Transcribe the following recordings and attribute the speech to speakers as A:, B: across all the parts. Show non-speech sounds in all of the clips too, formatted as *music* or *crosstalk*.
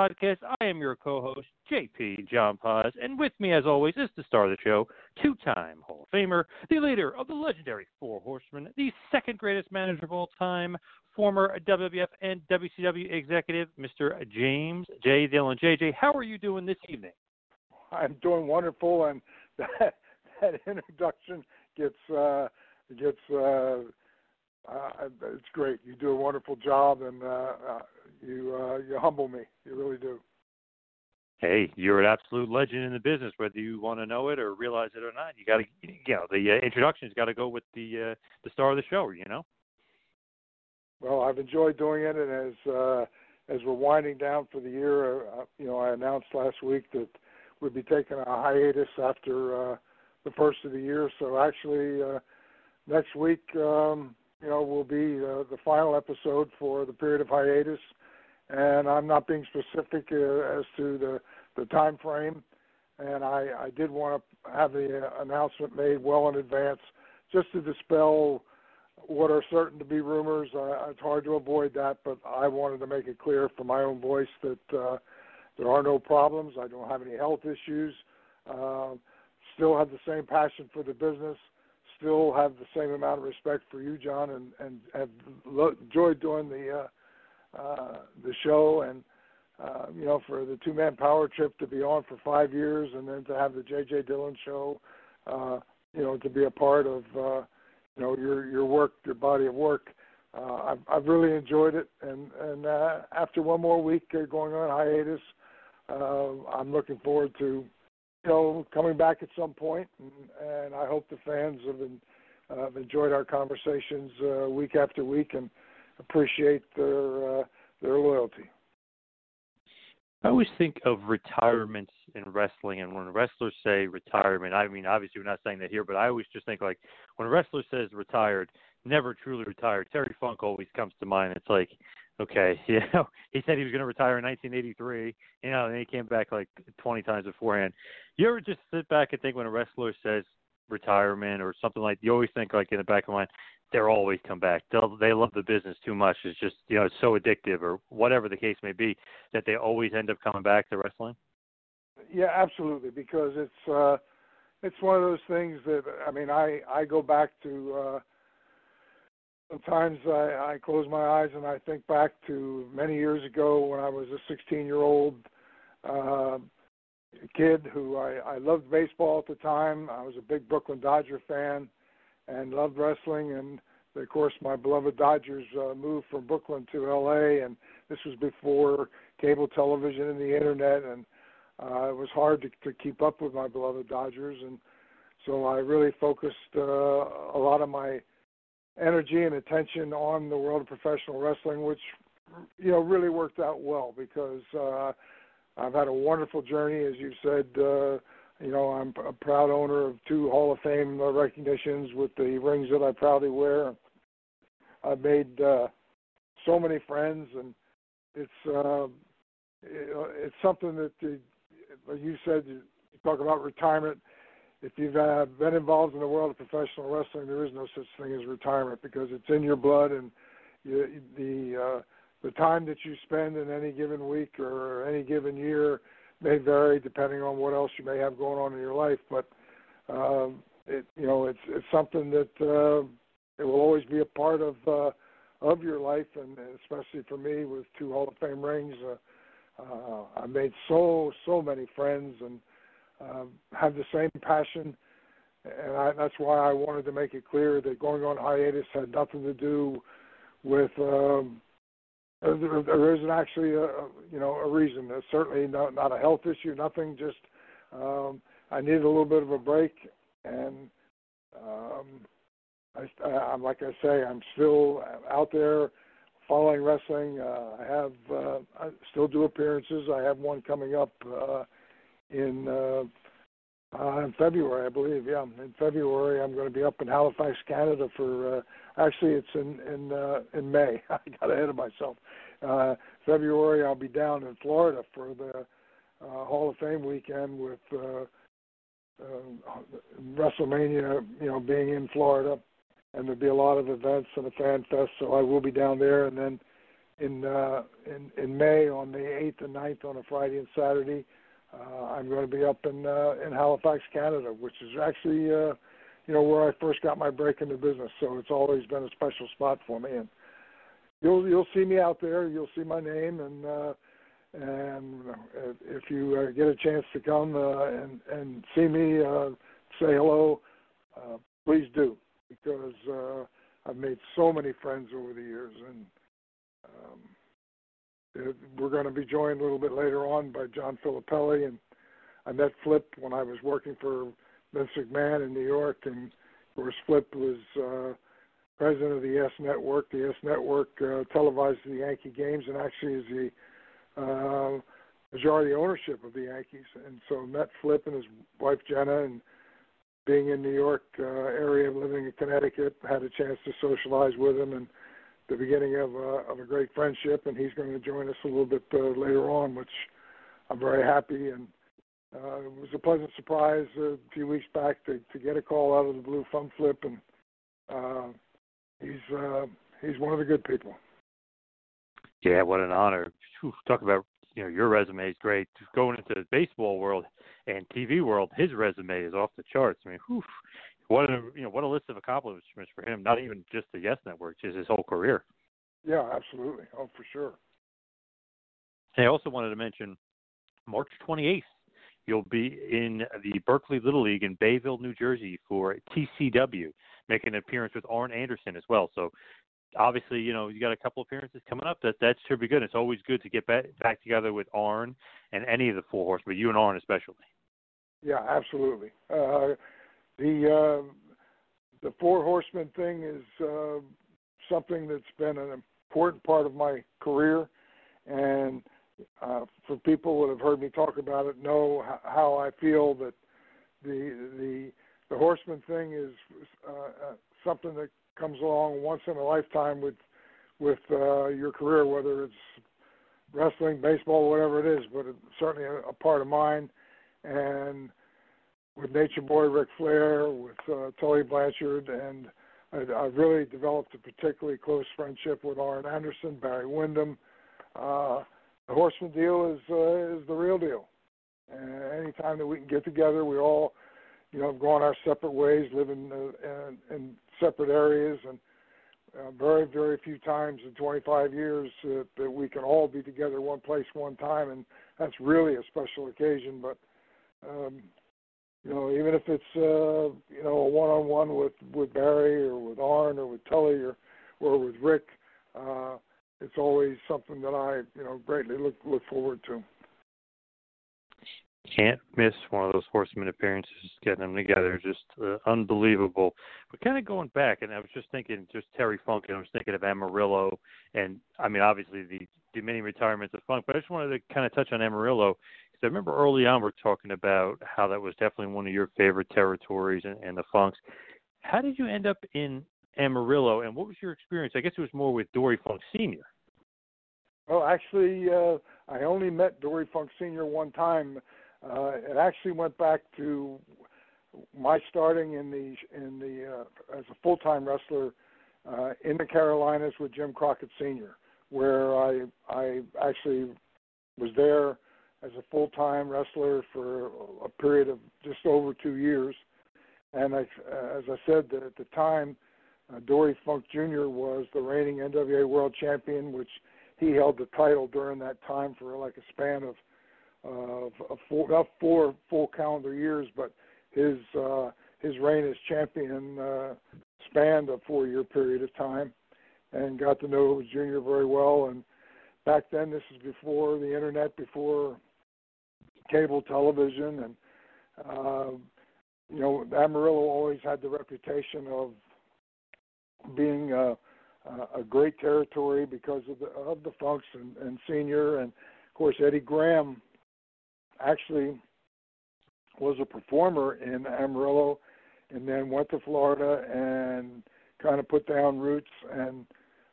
A: Podcast. I am your co-host, JP John Paz, and with me, as always, is the star of the show, two-time Hall of Famer, the leader of the legendary Four Horsemen, the second greatest manager of all time, former WWF and WCW executive, Mr. James J. Dillon. JJ, how are you doing this evening?
B: I'm doing wonderful, and *laughs* that, that introduction gets uh, gets. Uh, uh, it's great. You do a wonderful job, and uh, uh, you uh, you humble me. You really do.
A: Hey, you're an absolute legend in the business, whether you want to know it or realize it or not. You got to, you know, the uh, introduction's got to go with the uh, the star of the show. You know.
B: Well, I've enjoyed doing it, and as uh, as we're winding down for the year, uh, you know, I announced last week that we'd be taking a hiatus after uh, the first of the year. So actually, uh, next week, um, you know, will be uh, the final episode for the period of hiatus and I'm not being specific uh, as to the the time frame. And I, I did want to have the uh, announcement made well in advance, just to dispel what are certain to be rumors. Uh, it's hard to avoid that, but I wanted to make it clear for my own voice that uh, there are no problems. I don't have any health issues. Uh, still have the same passion for the business. Still have the same amount of respect for you, John, and and have lo- enjoyed doing the uh, uh, the show and uh, you know for the two man power trip to be on for five years and then to have the JJ Dillon show uh, you know to be a part of uh, you know your your work your body of work. Uh, I've I've really enjoyed it. And and uh, after one more week going on hiatus uh, I'm looking forward to you know coming back at some point and, and I hope the fans have been uh, have enjoyed our conversations uh, week after week and appreciate their uh, their loyalty.
A: I always think of retirements in wrestling, and when wrestlers say retirement, I mean obviously we're not saying that here, but I always just think like when a wrestler says retired, never truly retired. Terry Funk always comes to mind. It's like, okay, *laughs* you know, he said he was going to retire in 1983, you know, and he came back like 20 times beforehand. You ever just sit back and think when a wrestler says retirement or something like, you always think like in the back of mind, they'll always come back. They'll they love the business too much. It's just you know it's so addictive or whatever the case may be that they always end up coming back to wrestling.
B: Yeah, absolutely. Because it's uh, it's one of those things that I mean I I go back to. Uh, Sometimes I, I close my eyes and I think back to many years ago when I was a 16 year old uh, kid who I, I loved baseball at the time. I was a big Brooklyn Dodger fan and loved wrestling. And of course, my beloved Dodgers uh, moved from Brooklyn to L.A. and this was before cable television and the internet, and uh, it was hard to, to keep up with my beloved Dodgers. And so I really focused uh, a lot of my energy and attention on the world of professional wrestling, which you know really worked out well because uh, I've had a wonderful journey, as you said. Uh, you know, I'm a proud owner of two Hall of Fame recognitions with the rings that I proudly wear. I've made uh, so many friends, and it's uh, it's something that the, you said. You talk about retirement. If you've uh, been involved in the world of professional wrestling, there is no such thing as retirement because it's in your blood, and you, the uh, the time that you spend in any given week or any given year may vary depending on what else you may have going on in your life. But um, it, you know, it's it's something that uh, it will always be a part of uh, of your life, and especially for me with two Hall of Fame rings. Uh, uh, I made so so many friends and uh, have the same passion, and I, that's why I wanted to make it clear that going on hiatus had nothing to do with. Um, there, there isn't actually a you know a reason. There's certainly not not a health issue. Nothing. Just um, I needed a little bit of a break, and um, I, I'm like I say, I'm still out there following wrestling. Uh, I have uh, I still do appearances. I have one coming up uh, in uh, uh, in February, I believe. Yeah, in February, I'm going to be up in Halifax, Canada for. Uh, actually, it's in in uh, in May. *laughs* I got ahead of myself. Uh, February, I'll be down in Florida for the uh, Hall of Fame weekend with uh, uh, WrestleMania. You know, being in Florida and there'll be a lot of events and a fan fest. So I will be down there, and then in uh, in in May on the eighth and 9th on a Friday and Saturday, uh, I'm going to be up in uh, in Halifax, Canada, which is actually uh, you know where I first got my break in the business. So it's always been a special spot for me, and you'll you'll see me out there. You'll see my name, and uh, and if you uh, get a chance to come uh, and and see me, uh, say hello. Uh, please do because uh, I've made so many friends over the years, and um, we're going to be joined a little bit later on by John Filippelli, and I met Flip when I was working for Vince McMahon in New York, and of course Flip was uh, president of the Yes Network. The Yes Network uh, televises the Yankee games, and actually is the uh, majority ownership of the Yankees. And so met Flip and his wife Jenna, and being in New York uh, area, living in Connecticut, had a chance to socialize with him and the beginning of a, of a great friendship. And he's going to join us a little bit uh, later on, which I'm very happy. And uh, it was a pleasant surprise a few weeks back to, to get a call out of the blue from Flip, and uh, he's uh, he's one of the good people.
A: Yeah, what an honor. Whew, talk about you know your resume is great. Going into the baseball world, and TV world, his resume is off the charts. I mean, whew, what a you know what a list of accomplishments for him. Not even just the Yes Network, just his whole career.
B: Yeah, absolutely. Oh, for sure.
A: And I also wanted to mention March 28th, you'll be in the Berkeley Little League in Bayville, New Jersey for TCW, making an appearance with Arn Anderson as well. So obviously, you know, you got a couple appearances coming up. That that should be good. It's always good to get back back together with Arn and any of the four horsemen, but you and Arn especially.
B: Yeah, absolutely. Uh, the uh, the four horsemen thing is uh, something that's been an important part of my career, and uh, for people that have heard me talk about it, know how I feel that the the the horseman thing is uh, uh, something that comes along once in a lifetime with with uh, your career, whether it's wrestling, baseball, whatever it is. But it's certainly a, a part of mine. And with Nature Boy Ric Flair, with uh, Tully Blanchard, and I, I really developed a particularly close friendship with Arn Anderson, Barry Windham. Uh, the Horseman deal is uh, is the real deal. And anytime that we can get together, we all, you know, go on our separate ways, live in, uh, in, in separate areas, and uh, very, very few times in 25 years uh, that we can all be together one place, one time, and that's really a special occasion. But um, you know, even if it's uh, you know a one-on-one with with Barry or with Arn or with Tully or or with Ric, uh, it's always something that I you know greatly look look forward to
A: can't miss one of those horseman appearances, getting them together, just uh, unbelievable. But kind of going back, and I was just thinking, just Terry Funk, and I was thinking of Amarillo, and I mean, obviously the the many retirements of Funk, but I just wanted to kind of touch on Amarillo I remember early on we're talking about how that was definitely one of your favorite territories and, and the Funks. How did you end up in Amarillo, and what was your experience? I guess it was more with Dory Funk Senior.
B: Well, actually, uh, I only met Dory Funk Senior one time uh, it actually went back to my starting in the in the uh, as a full time wrestler uh, in the Carolinas with Jim Crockett Sr. where I I actually was there as a full time wrestler for a period of just over two years. And I, as I said that at the time, uh, Dory Funk Jr. was the reigning NWA World Champion, which he held the title during that time for like a span of of, four, not four full calendar years, but his uh, his reign as champion uh, spanned a four year period of time, and got to know Junior very well. And back then, this is before the internet, before cable television, and uh, you know Amarillo always had the reputation of being a, a great territory because of the of the Funks and, and Senior, and of course Eddie Graham actually was a performer in Amarillo, and then went to Florida and kind of put down roots and.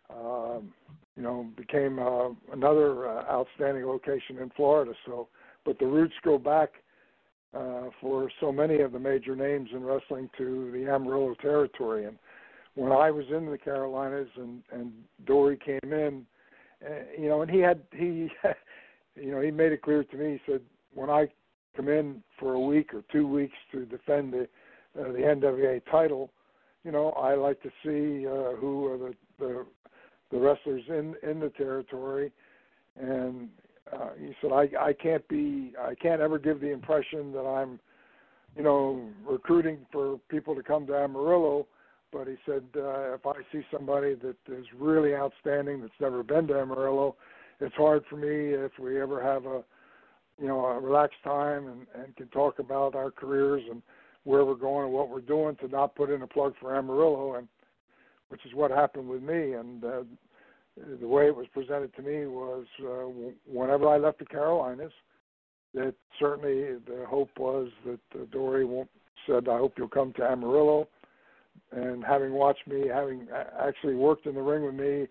B: Um, you know, became uh, another uh, outstanding location in Florida. So but the roots go back uh, for so many of the major names in wrestling to the Amarillo territory. And when I was in the Carolinas and and Dory came in, uh, you know, and he had he, *laughs* you know, he made it clear to me. He said when I come in for a week or two weeks to defend the uh, the NWA title, you know, I like to see uh, who are the the the wrestlers in in the territory, and uh, he said, I, I can't be, I can't ever give the impression that I'm, you know, recruiting for people to come to Amarillo. But he said, uh, if I see somebody that is really outstanding that's never been to Amarillo, it's hard for me if we ever have a, you know, a relaxed time and, and can talk about our careers and where we're going and what we're doing to not put in a plug for Amarillo and which is what happened with me and uh, the way it was presented to me was uh, whenever I left the Carolinas, that certainly the hope was that uh, Dory said, "I hope you'll come to Amarillo." And having watched me, having actually worked in the ring with me,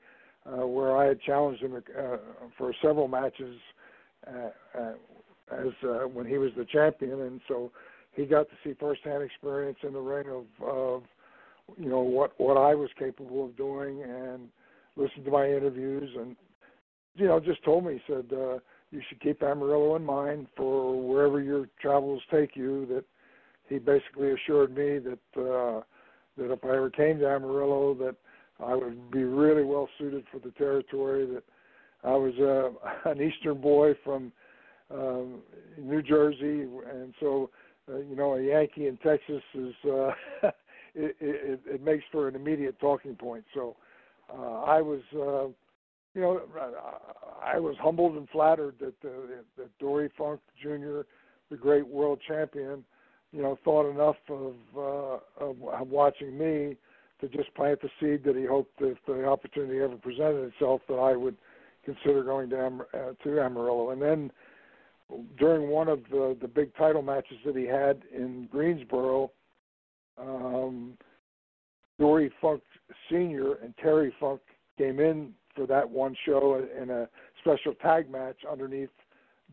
B: uh, where I had challenged him uh, for several matches uh, uh, as uh, when he was the champion, and so he got to see firsthand experience in the ring of, of you know what what I was capable of doing and listened to my interviews, and you know, just told me said uh, you should keep Amarillo in mind for wherever your travels take you. That he basically assured me that uh, that if I ever came to Amarillo, that I would be really well suited for the territory. That I was uh, *laughs* an Eastern boy from um, New Jersey, and so uh, you know a Yankee in Texas is uh, *laughs* it, it, it makes for an immediate talking point. So uh, I was, uh, you know, I was humbled and flattered that uh, that Dory Funk Jr., the great world champion, you know, thought enough of, uh, of of watching me to just plant the seed that he hoped that if the opportunity ever presented itself that I would consider going to Am- uh, to Amarillo. And then during one of the the big title matches that he had in Greensboro, um, Dory Funk Sr. and Terry Funk came in for that one show in a special tag match underneath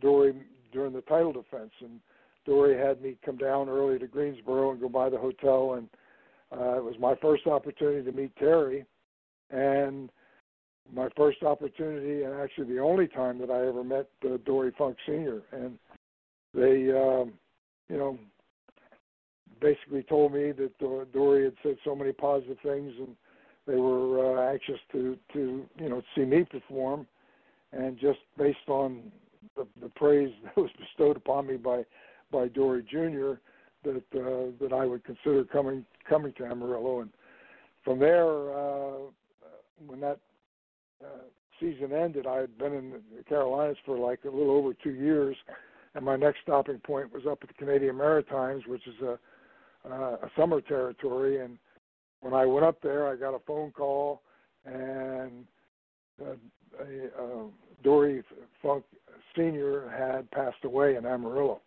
B: Dory during the title defense. And Dory had me come down early to Greensboro and go by the hotel. And uh, it was my first opportunity to meet Terry. And my first opportunity, and actually the only time that I ever met uh, Dory Funk Sr. And they, um, you know, basically told me that Dory had said so many positive things, and they were uh, anxious to to you know see me perform, and just based on the, the praise *laughs* that was bestowed upon me by by Dory Jr. that uh, that I would consider coming coming to Amarillo, and from there, uh, when that uh, season ended, I had been in the Carolinas for like a little over two years, and my next stopping point was up at the Canadian Maritimes, which is a uh, a summer territory. And when I went up there, I got a phone call, and uh, a, uh, Dory Funk Senior had passed away in Amarillo.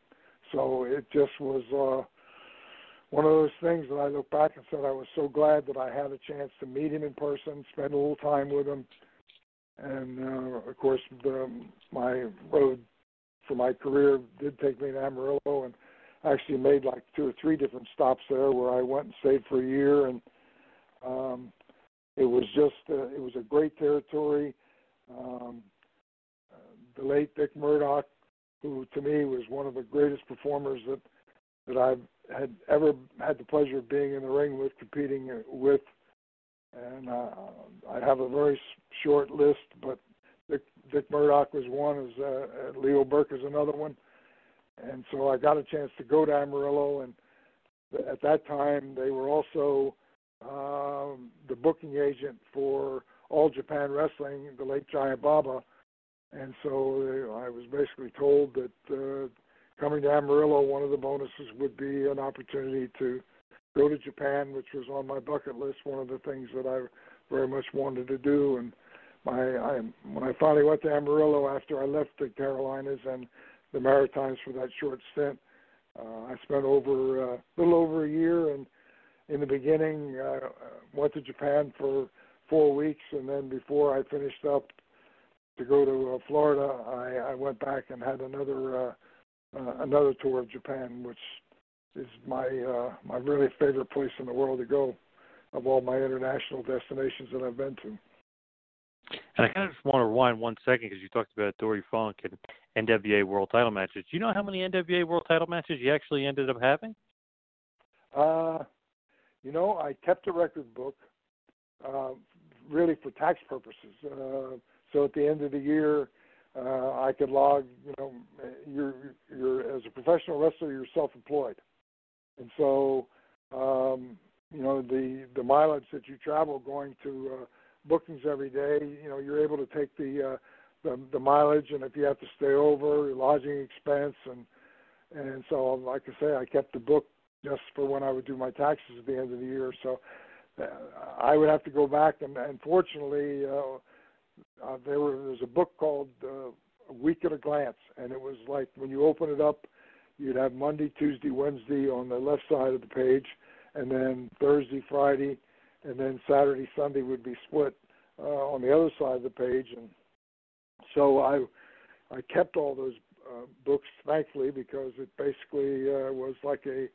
B: So it just was uh, one of those things that I look back and said I was so glad that I had a chance to meet him in person, spend a little time with him, and uh, of course the, my road for my career did take me to Amarillo, and actually made like two or three different stops there where I went and stayed for a year, and um, it was just uh, it was a great territory. Um, the late Dick Murdoch, who to me was one of the greatest performers that that I've had ever had the pleasure of being in the ring with, competing with, and uh, I have a very short list, but Dick, Dick Murdoch was one, as uh, Leo Burke is another one, and so I got a chance to go to Amarillo, and at that time they were also um, the booking agent for All Japan Wrestling, the late Giant Baba, and so uh, I was basically told that uh, coming to Amarillo, one of the bonuses would be an opportunity to go to Japan, which was on my bucket list. One of the things that I very much wanted to do, and my I, when I finally went to Amarillo after I left the Carolinas and the Maritimes for that short stint, uh, I spent over uh, a little over a year, and in the beginning, uh, went to Japan for four weeks, and then before I finished up to go to uh, Florida, I, I went back and had another uh, uh, another tour of Japan, which is my uh, my really favorite place in the world to go of all my international destinations that I've been to.
A: And I kind of just want to rewind one second because you talked about Dory Funk and NWA World Title matches. Do you know how many NWA World Title matches you actually ended up having?
B: Uh, you know, I kept a record book, uh, really for tax purposes. Uh, so at the end of the year, uh, I could log. You know, you're you're as a professional wrestler, you're self-employed, and so um, you know the the mileage that you travel going to uh, bookings every day. You know, you're able to take the uh, the, the mileage, and if you have to stay over, lodging expense, and and so like I say, I kept the book just for when I would do my taxes at the end of the year. So uh, I would have to go back, and unfortunately. Uh, uh, there were there's a book called uh, A Week at a Glance, and it was like when you open it up, you'd have Monday, Tuesday, Wednesday on the left side of the page, and then Thursday, Friday, and then Saturday, Sunday would be split uh, on the other side of the page, and so I I kept all those uh, books thankfully because it basically uh, was like a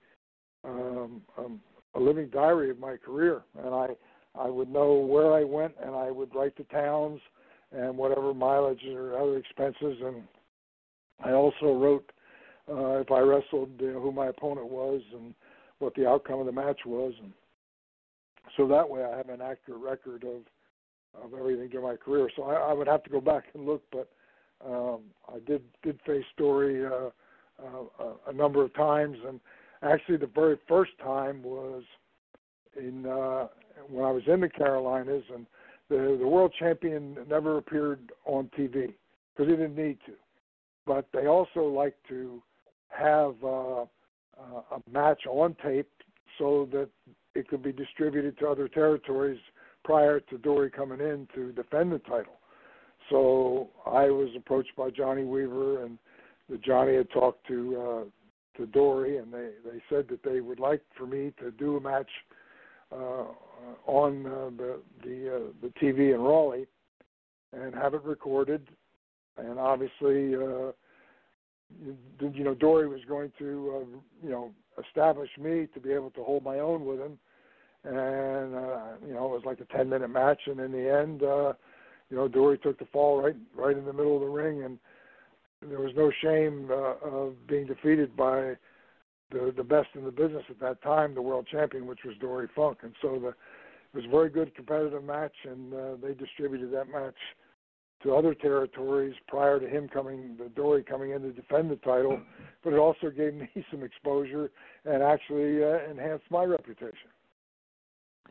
B: um, um, a living diary of my career, and I I would know where I went, and I would write the towns and whatever mileage or other expenses. And I also wrote uh, if I wrestled, you know, who my opponent was and what the outcome of the match was, and so that way I have an accurate record of of everything during my career. So I, I would have to go back and look, but um, I did did face Dory uh, uh, a number of times, and actually the very first time was in uh, when I was in the Carolinas, and the the world champion never appeared on TV because he didn't need to. But they also like to have uh, uh, a match on tape so that it could be distributed to other territories prior to Dory coming in to defend the title. So I was approached by Johnny Weaver, and the Johnny had talked to uh, to Dory, and they they said that they would like for me to do a match uh, on uh, the the uh, the TV in Raleigh and have it recorded. And obviously, uh, you know, Dory was going to uh, you know establish me to be able to hold my own with him. And uh, you know, it was like a ten minute match, and in the end, uh, you know, Dory took the fall right right in the middle of the ring, and there was no shame uh, of being defeated by the the best in the business at that time, the world champion, which was Dory Funk, and so the it was a very good competitive match, and uh, they distributed that match to other territories prior to him coming, the Dory coming in to defend the title. But it also gave me *laughs* some exposure and actually uh, enhanced my reputation.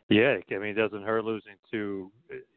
A: Yeah, I mean, it doesn't hurt losing to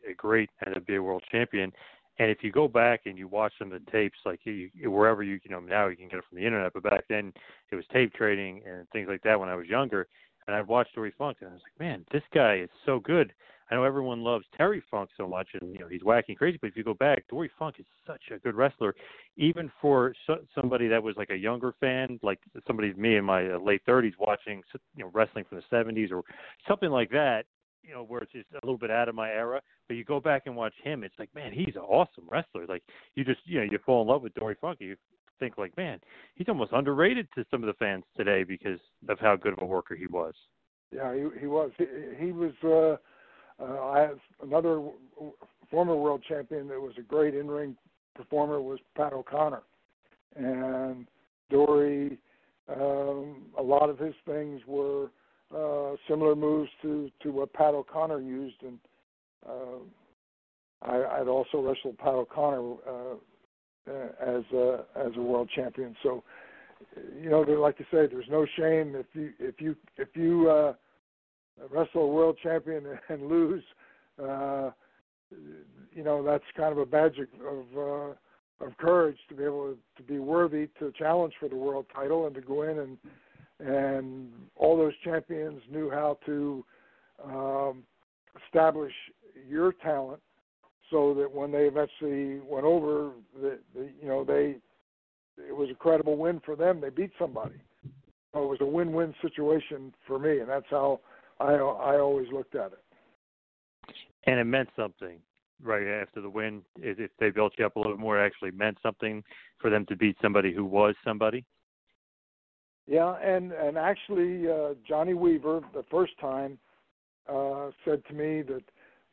A: a great NWA world champion. And if you go back and you watch some of the tapes, like you, wherever you, you know, now you can get it from the internet, but back then it was tape trading and things like that when I was younger. And I've watched Dory Funk, and I was like, man, this guy is so good. I know everyone loves Terry Funk so much, and you know he's wacky crazy. But if you go back, Dory Funk is such a good wrestler, even for so, somebody that was like a younger fan, like somebody me in my uh, late 30s watching you know wrestling from the 70s or something like that you know, where it's just a little bit out of my era. But you go back and watch him, it's like, man, he's an awesome wrestler. Like you just, you know, you fall in love with Dory Funk. And you think like, man, he's almost underrated to some of the fans today because of how good of a worker he was.
B: Yeah, he he was. He, he was. uh uh I have another former world champion that was a great in-ring performer was Pat O'Connor, and Dory. Um, a lot of his things were uh, similar moves to to what Pat O'Connor used, and uh, I, I'd also wrestled Pat O'Connor uh, as a as a world champion. So, you know, like you say, there's no shame if you if you if you uh, wrestle a world champion and lose. Uh, you know, that's kind of a badge of uh, of courage to be able to, to be worthy to challenge for the world title and to go in and and all those champions knew how to um, establish your talent so that when they eventually went over, the, you know they it was a credible win for them. They beat somebody. So it was a win-win situation for me, and that's how I I always looked at it.
A: And it meant something right after the win. If they built you up a little more, it actually meant something for them to beat somebody who was somebody.
B: Yeah, and and actually, uh, Johnny Weaver, the first time, uh, said to me that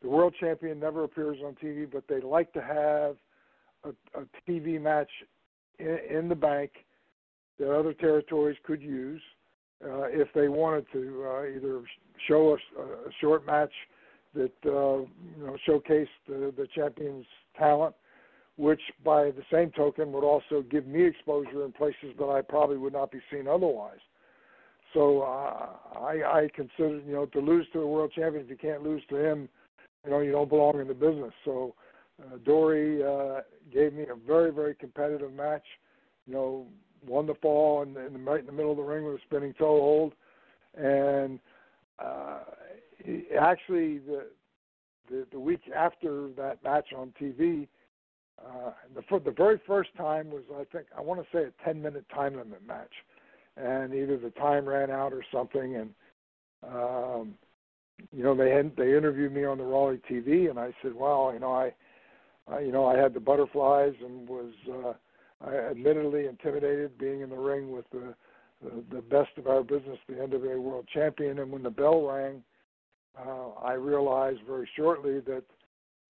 B: the world champion never appears on TV, but they like to have a, a TV match in, in the bank that other territories could use uh, if they wanted to uh, either show a, a short match that uh, you know showcased the, the champion's talent, which by the same token would also give me exposure in places that I probably would not be seen otherwise. So uh, I, I consider you know to lose to a world champion if you can't lose to him, you know you don't belong in the business. So uh, Dory uh, gave me a very very competitive match. You know, won the fall and, and right in the middle of the ring with a spinning toe hold, and uh, actually the, the the week after that match on TV, uh, the the very first time was I think I want to say a 10 minute time limit match, and either the time ran out or something, and um, you know they had, they interviewed me on the Raleigh TV, and I said, well, you know I, I you know I had the butterflies and was uh, I admittedly intimidated being in the ring with the the, best of our business, the NWA World Champion, and when the bell rang uh, I realized very shortly that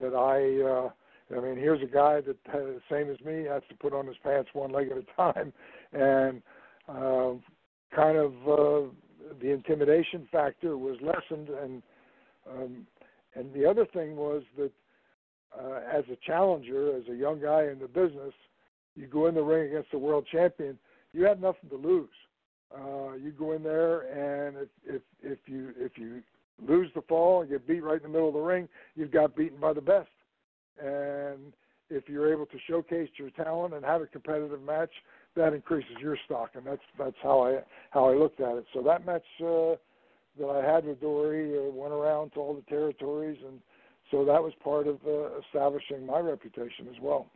B: that I uh, I mean here's a guy that uh, same as me has to put on his pants one leg at a time, *laughs* and uh, kind of uh, the intimidation factor was lessened, and um, and the other thing was that uh, as a challenger, as a young guy in the business, you go in the ring against the world champion, you have nothing to lose. Uh, you go in there, and if if if you if you lose the fall and get beat right in the middle of the ring, you've got beaten by the best. And if you're able to showcase your talent and have a competitive match, that increases your stock, and that's that's how I how I looked at it. So that match uh, that I had with Dory uh, went around to all the territories, and so that was part of uh, establishing my reputation as well.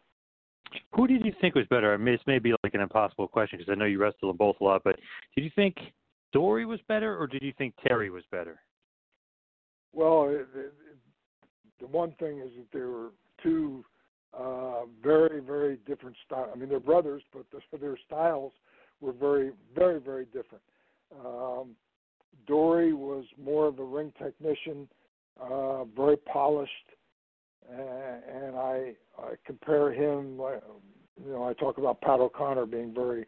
A: Who did you think was better? I mean, this may be like an impossible question because I know you wrestled them both a lot, but did you think Dory was better, or did you think Terry was better?
B: Well, it, it, the one thing is that there were two uh, very, very different styles. I mean, they're brothers, but the, *laughs* their styles were very, very, very different. Um, Dory was more of a ring technician, uh, very polished, and, I, I compare him. You know, I talk about Pat O'Connor being very,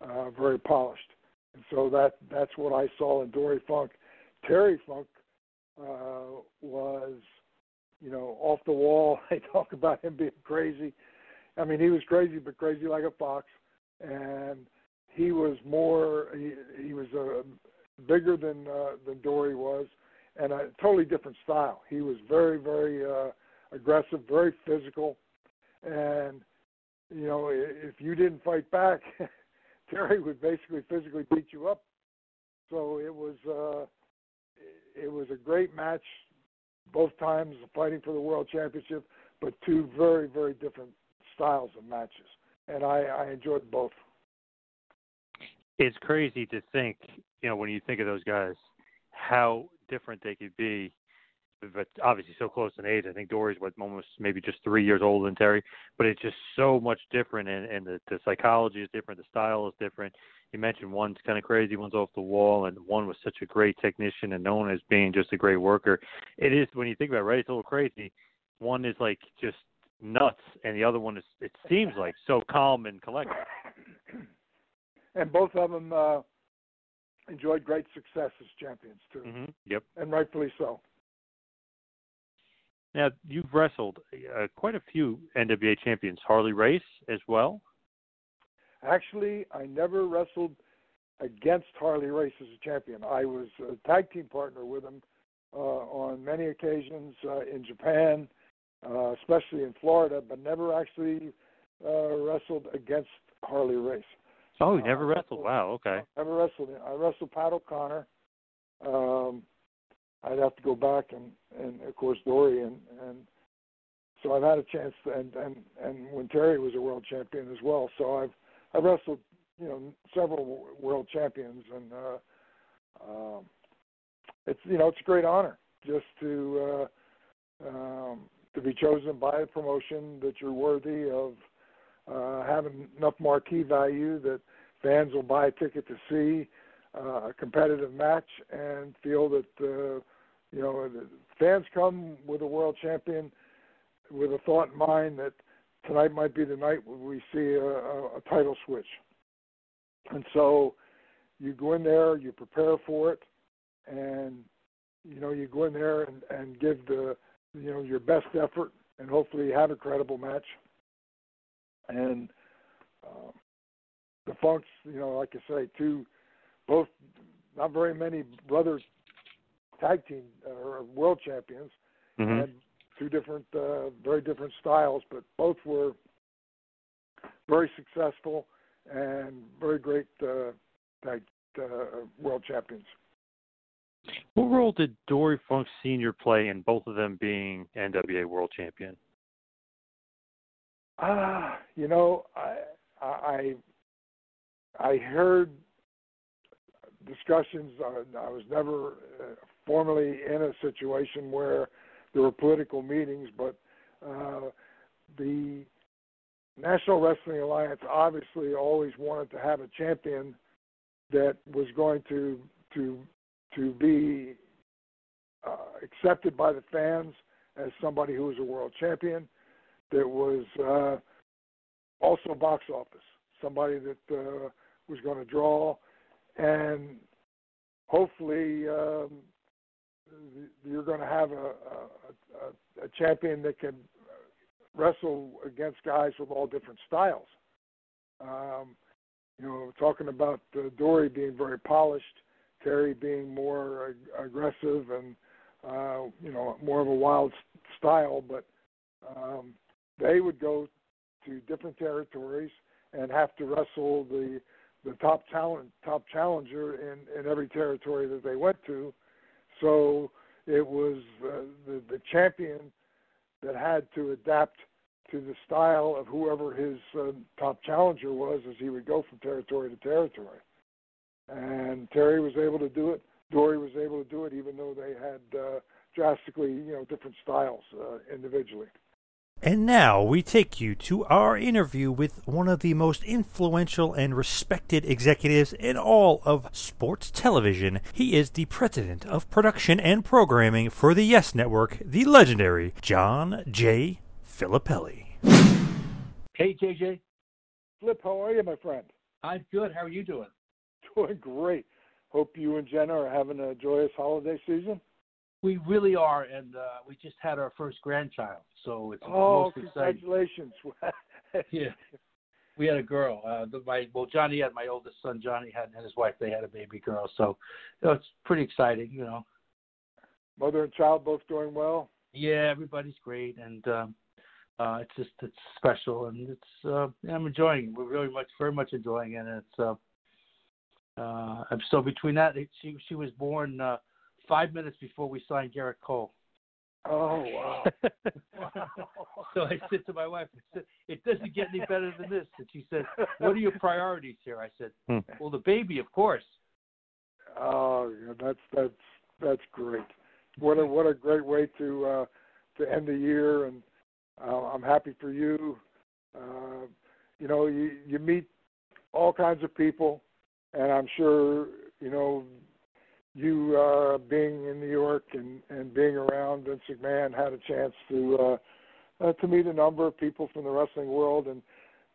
B: uh, very polished, and so that that's what I saw in Dory Funk. Terry Funk uh, was, you know, off the wall. *laughs* They talk about him being crazy. I mean, he was crazy, but crazy like a fox. And he was more. He, he was uh, bigger than uh, than Dory was, and a totally different style. He was very, very uh, aggressive, very physical, and you know, if you didn't fight back, *laughs* Terry would basically physically beat you up. So it was. Uh, it was a great match, both times fighting for the world championship, but two very very different styles of matches, and I, I enjoyed both.
A: It's crazy to think, you know, when you think of those guys, how different they could be. But obviously, so close in age. I think Dory's what almost maybe just three years older than Terry, but it's just so much different, and, and the, the psychology is different, the style is different, you mentioned one's kind of crazy, one's off the wall, and one was such a great technician and known as being just a great worker. It is when you think about it, right? It's a little crazy. one is like just nuts, and the other one is it seems like so calm and collected. *coughs*
B: And both of them uh, enjoyed great success as champions too,
A: hmm Yep.
B: and rightfully so.
A: Now you've wrestled uh, quite a few NWA champions, Harley Race as well.
B: Actually, I never wrestled against Harley Race as a champion. I was a tag team partner with him uh, on many occasions uh, in Japan, uh, especially in Florida, but never actually uh, wrestled against Harley Race.
A: Oh, you never
B: Uh,
A: wrestled. Wow. Okay.
B: Never wrestled. I wrestled Pat O'Connor. Um, I'd have to go back and, and of course Dory and and so I've had a chance to, and and and when Terry was a world champion as well. So I've I've wrestled you know several world champions and uh, um, it's you know it's a great honor just to uh, um, to be chosen by a promotion that you're worthy of uh, having enough marquee value that fans will buy a ticket to see uh, a competitive match and feel that uh, you know fans come with a world champion with a thought in mind that tonight might be the night when we see a, a, a title switch. And so you go in there, you prepare for it, and you know you go in there and, and give the you know your best effort, and hopefully have a credible match. And um, the Funks, you know, like I say, two, both not very many brother tag team uh, or world champions,
A: hmm
B: and two different, uh, very different styles, but both were very successful and very great uh, tag uh, world champions.
A: What role did Dory Funk Senior play in both of them being NWA World Champion?
B: Ah, you know, I I I heard discussions. Uh, I was never formally in a situation where there were political meetings, but uh, the National Wrestling Alliance obviously always wanted to have a champion that was going to to to be uh, accepted by the fans as somebody who was a world champion that was uh, also box office, somebody that uh, was going to draw, and hopefully um, you're going to have a, a, a champion that can wrestle against guys with all different styles. Um, you know, talking about uh, Dory being very polished, Terry being more ag- aggressive and uh, you know more of a wild style, but um, they would go to different territories and have to wrestle the the top talent top challenger in in every territory that they went to. So it was uh, the the champion that had to adapt to the style of whoever his uh, top challenger was as he would go from territory to territory. And Terry was able to do it. Dory was able to do it, even though they had uh, drastically, you know, different styles uh, individually.
C: And now we take you to our interview with one of the most influential and respected executives in all of sports television. He is the president of production and programming for the Yes Network, the legendary John J. Filippelli.
D: Hey, JJ.
B: Flip, how are you, my friend?
D: I'm good. How are you doing?
B: Doing great. Hope you and Jenna are having a joyous holiday season.
D: We really are, and uh, we just had our first grandchild, so it's
B: Oh,
D: most exciting.
B: congratulations! *laughs*
D: Yeah, we had a girl. Uh, the, my well, Johnny had my oldest son. Johnny had and his wife. They had a baby girl, so you know, it's pretty exciting. You know,
B: Mother and child both doing well.
D: yeah, everybody's great, and um, uh, it's just it's special, and it's uh, I'm enjoying. it. We're really much, very much enjoying it. And it's uh, uh, and so between that, it, she she was born uh, five minutes before we signed Gerrit Cole.
B: Oh wow! *laughs*
D: So I said to my wife, I said, "It doesn't get any better than this." And she said, "What are your priorities here?" I said,
A: Hmm.
D: "Well, the baby, of course."
B: Oh, yeah, that's that's that's great. What a what a great way to uh, to end the year, and uh, I'm happy for you. Uh, you know, you you meet all kinds of people, and I'm sure you know you uh, being in New York and and being around Vince McMahon had a chance to uh, uh, to meet a number of people from the wrestling world and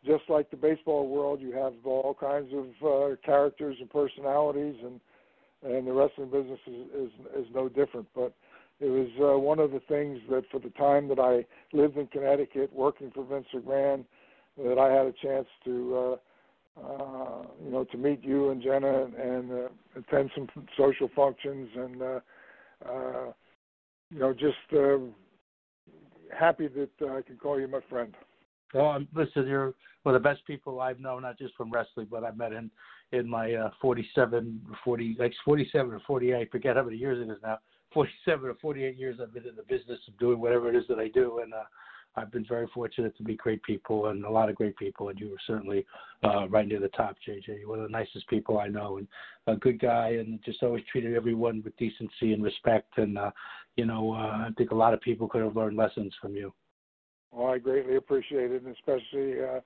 B: just like the baseball world, you have all kinds of uh, characters and personalities, and and the wrestling business is, is is no different. But it was uh, one of the things that for the time that I lived in Connecticut, working for Vince McMahon, that I had a chance to. Uh, uh, you know, to meet you and Jenna and, uh, attend some social functions and, uh, uh, you know, just uh, happy that uh, I can call you my friend.
D: Well, um, listen, you're one of the best people I've known, not just from wrestling, but I've met in in my uh, 47, 40, like 47 or 48. I forget how many years it is now. 47 or 48 years I've been in the business of doing whatever it is that I do, and uh, I've been very fortunate to meet great people and a lot of great people, and you were certainly uh, right near the top, JJ. You're one of the nicest people I know, and a good guy, and just always treated everyone with decency and respect. And uh, you know, uh, I think a lot of people could have learned lessons from you.
B: Well, I greatly appreciate it, and especially uh,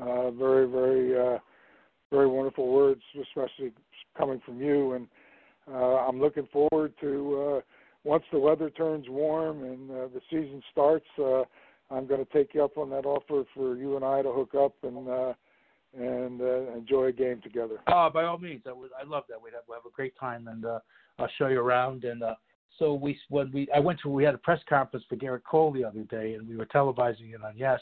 B: uh, very, very, uh, very wonderful words, especially coming from you. And I'm looking forward to once the weather turns warm and the season starts. Uh, I'm going to take you up on that offer for you and I to hook up and uh, and uh, enjoy a game together.
D: Oh, by all means, I would. I love that. We'd have, we'll have a great time, and uh, I'll show you around. And uh, so we when we I went to we had a press conference for Gerrit Cole the other day, and we were televising it on Yes.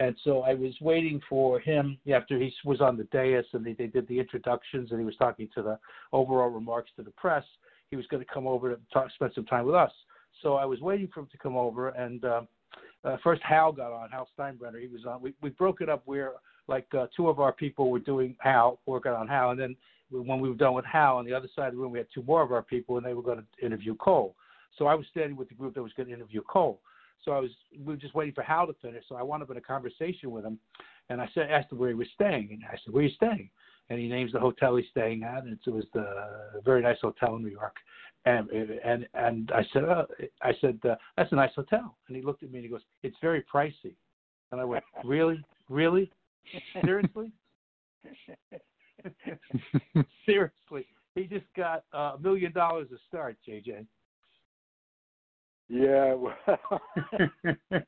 D: And so I was waiting for him after he was on the dais and they, they did the introductions and he was talking to the overall remarks to the press. He was going to come over to talk, spend some time with us. So I was waiting for him to come over, and uh, uh, first Hal got on, Hal Steinbrenner. He was on. We we broke it up where like uh, two of our people were doing Hal, working on Hal, and then when we were done with Hal, on the other side of the room, we had two more of our people, and they were going to interview Cole. So I was standing with the group that was going to interview Cole. So I was we were just waiting for Hal to finish. So I wound up in a conversation with him, and I said asked him where he was staying, and I said, "Where are you staying?" And he names the hotel he's staying at, and it was the a very nice hotel in New York. And and and I said, oh, I said uh, that's a nice hotel. And he looked at me and he goes, "It's very pricey." And I went, *laughs* "Really, really, seriously?" *laughs* Seriously, he just got uh, a million dollars a start, JJ.
B: Yeah. Well. *laughs*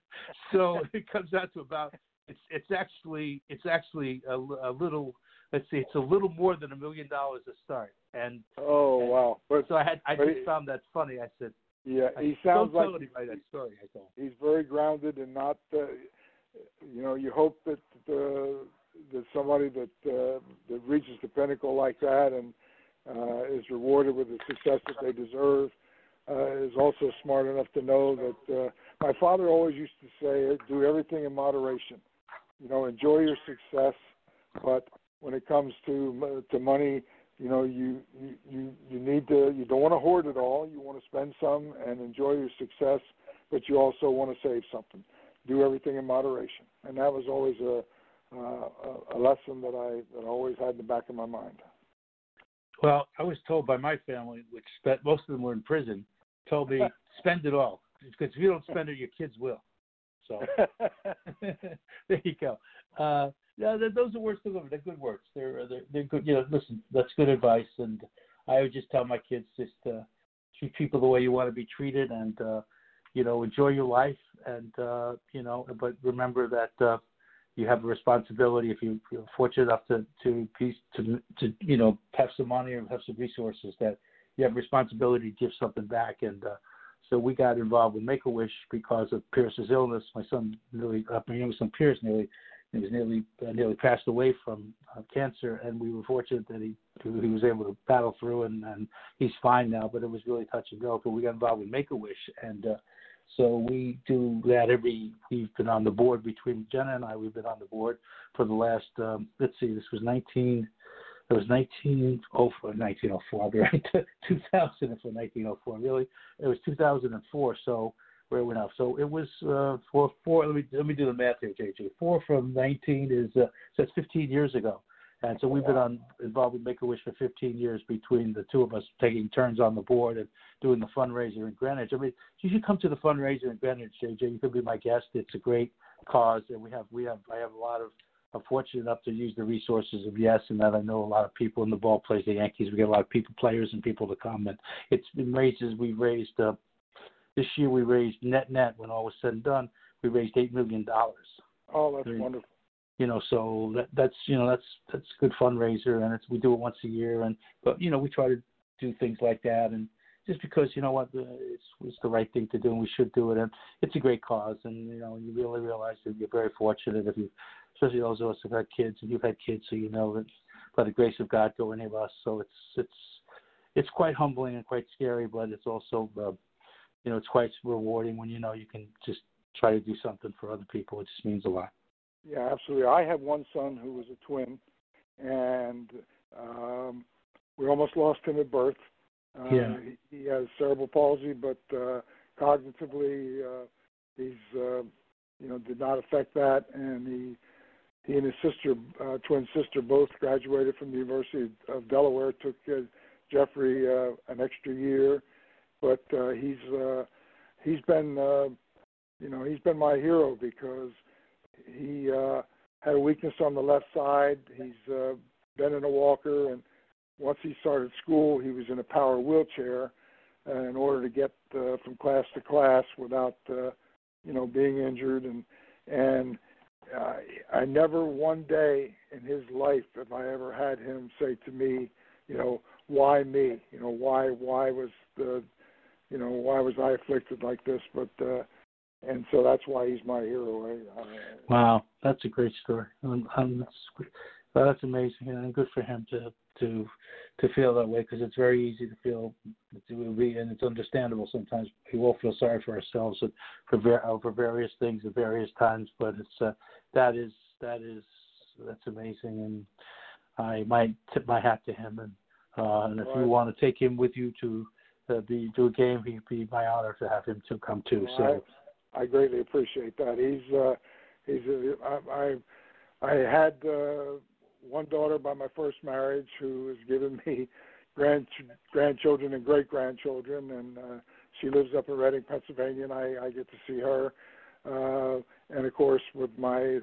D: so it comes out to about it's it's actually it's actually a, a little let's see it's a little more than a million dollars a start. And
B: oh
D: and
B: wow.
D: But so I had I just he, found that funny. I said
B: yeah
D: I
B: he sounds like
D: that story I told
B: he's very grounded and not uh, you know you hope that uh, that somebody that uh, that reaches the pinnacle like that and uh, is rewarded with the success that they deserve uh, is also smart enough to know that uh, my father always used to say, do everything in moderation. You know, enjoy your success, but when it comes to to money, you know, you you you need to you don't want to hoard it all. You want to spend some and enjoy your success, but you also want to save something. Do everything in moderation, and that was always a uh, a lesson that I that I always had in the back of my mind.
D: Well, I was told by my family, which spent, most of them were in prison, told me *laughs* spend it all because if you don't spend it, your kids will. So *laughs* *laughs* there you go. Uh, yeah, those are words to live. They're good words. They're, they're they're good. You know, listen, that's good advice. And I would just tell my kids just uh, treat people the way you want to be treated, and uh, you know, enjoy your life. And uh, you know, but remember that uh, you have a responsibility if you, are fortunate enough to to piece, to to you know have some money or have some resources that you have a responsibility to give something back. And uh, so we got involved with Make a Wish because of Pierce's illness. My son nearly, uh, my youngest son Pierce nearly, he was nearly uh, nearly passed away from uh, cancer, and we were fortunate that he he was able to battle through, and, and he's fine now. But it was really touch and go. But we got involved with Make a Wish, and uh, so we do that every. We've been on the board between Jenna and I. We've been on the board for the last. Um, let's see, this was 19. It was 1904, 1904, I'll be right, *laughs* 2000 for 1904, really. It was 2004, so where we're now. So it was uh, four, four, let me, let me do the math here, JJ. Four from 19 is, uh, so that's 15 years ago. And so we've been on involved with Make a Wish for 15 years between the two of us taking turns on the board and doing the fundraiser in Greenwich. I mean, you should come to the fundraiser in Greenwich, JJ. You could be my guest. It's a great cause, and we have we have I have a lot of I'm fortunate enough to use the resources of Yes, and that I know a lot of people in the ball plays the Yankees. We get a lot of people, players, and people to come. And it's been raises we raised. Uh, this year we raised net net when all was said and done, we raised eight million dollars.
B: Oh, that's I mean, wonderful.
D: You know, so that that's you know that's that's good fundraiser, and it's we do it once a year, and but you know we try to do things like that, and just because you know what it's it's the right thing to do, and we should do it, and it's a great cause, and you know you really realize that you're very fortunate if you, especially those of us who've had kids, and you've had kids, so you know that by the grace of God go any of us. So it's it's it's quite humbling and quite scary, but it's also uh, you know it's quite rewarding when you know you can just try to do something for other people. It just means a lot.
B: Yeah, absolutely. I have one son who was a twin, and um, we almost lost him at birth. Uh,
D: yeah.
B: He, he has cerebral palsy, but uh, cognitively, uh, he's uh, you know did not affect that, and he he and his sister, uh, twin sister, both graduated from the University of Delaware. Took uh, Jeffrey uh, an extra year, but uh, he's uh, he's been uh, you know he's been my hero because he uh, had a weakness on the left side. He's uh, been in a walker, and once he started school, he was in a power wheelchair in order to get uh, from class to class without uh, you know being injured and and uh, I never one day in his life have I ever had him say to me, you know, why me? You know, why why was the you know why was I afflicted like this? But uh, and so that's why he's my hero. I, I,
D: wow, that's a great story. Um, um, that's, that's amazing, and good for him to to to feel that way because it's very easy to feel and it's understandable sometimes we will feel sorry for ourselves for uh, for various things at various times but it's uh, that is that is that's amazing and I might tip my hat to him and uh, and if right. you want to take him with you to be do a game he'd be my honor to have him to come too
B: well, so I, I greatly appreciate that he's uh he's uh i i had uh one daughter by my first marriage who has given me grand grandchildren and great grandchildren, and uh, she lives up in Reading, Pennsylvania, and I, I get to see her. Uh, and of course, with my,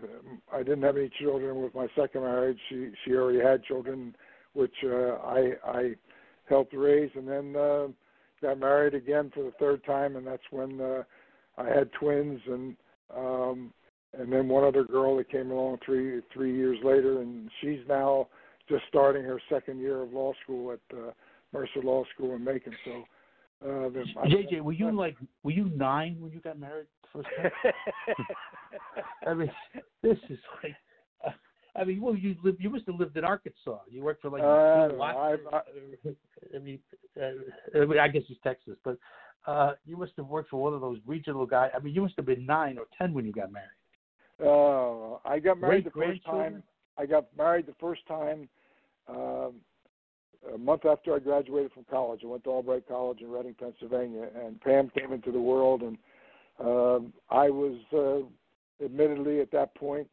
B: I didn't have any children with my second marriage. She she already had children, which uh, I I helped raise, and then uh, got married again for the third time, and that's when uh, I had twins, and um, and then one other girl that came along three three years later, and she's now just starting her second year of law school at uh, Mercer Law School in Macon. So, uh, the,
D: JJ, were you like were you nine when you got married first time? *laughs* I mean, this is like. I mean, well, you live. You must have lived in Arkansas. You worked for like.
B: Uh, I, I,
D: I mean, uh, I guess it's Texas, but uh, you must have worked for one of those regional guys. I mean, you must have been nine or ten when you got married.
B: Uh, I got married Great, the first time. I got married the first time um, a month after I graduated from college. I went to Albright College in Reading, Pennsylvania, and Pam came into the world, and um, I was uh, admittedly at that point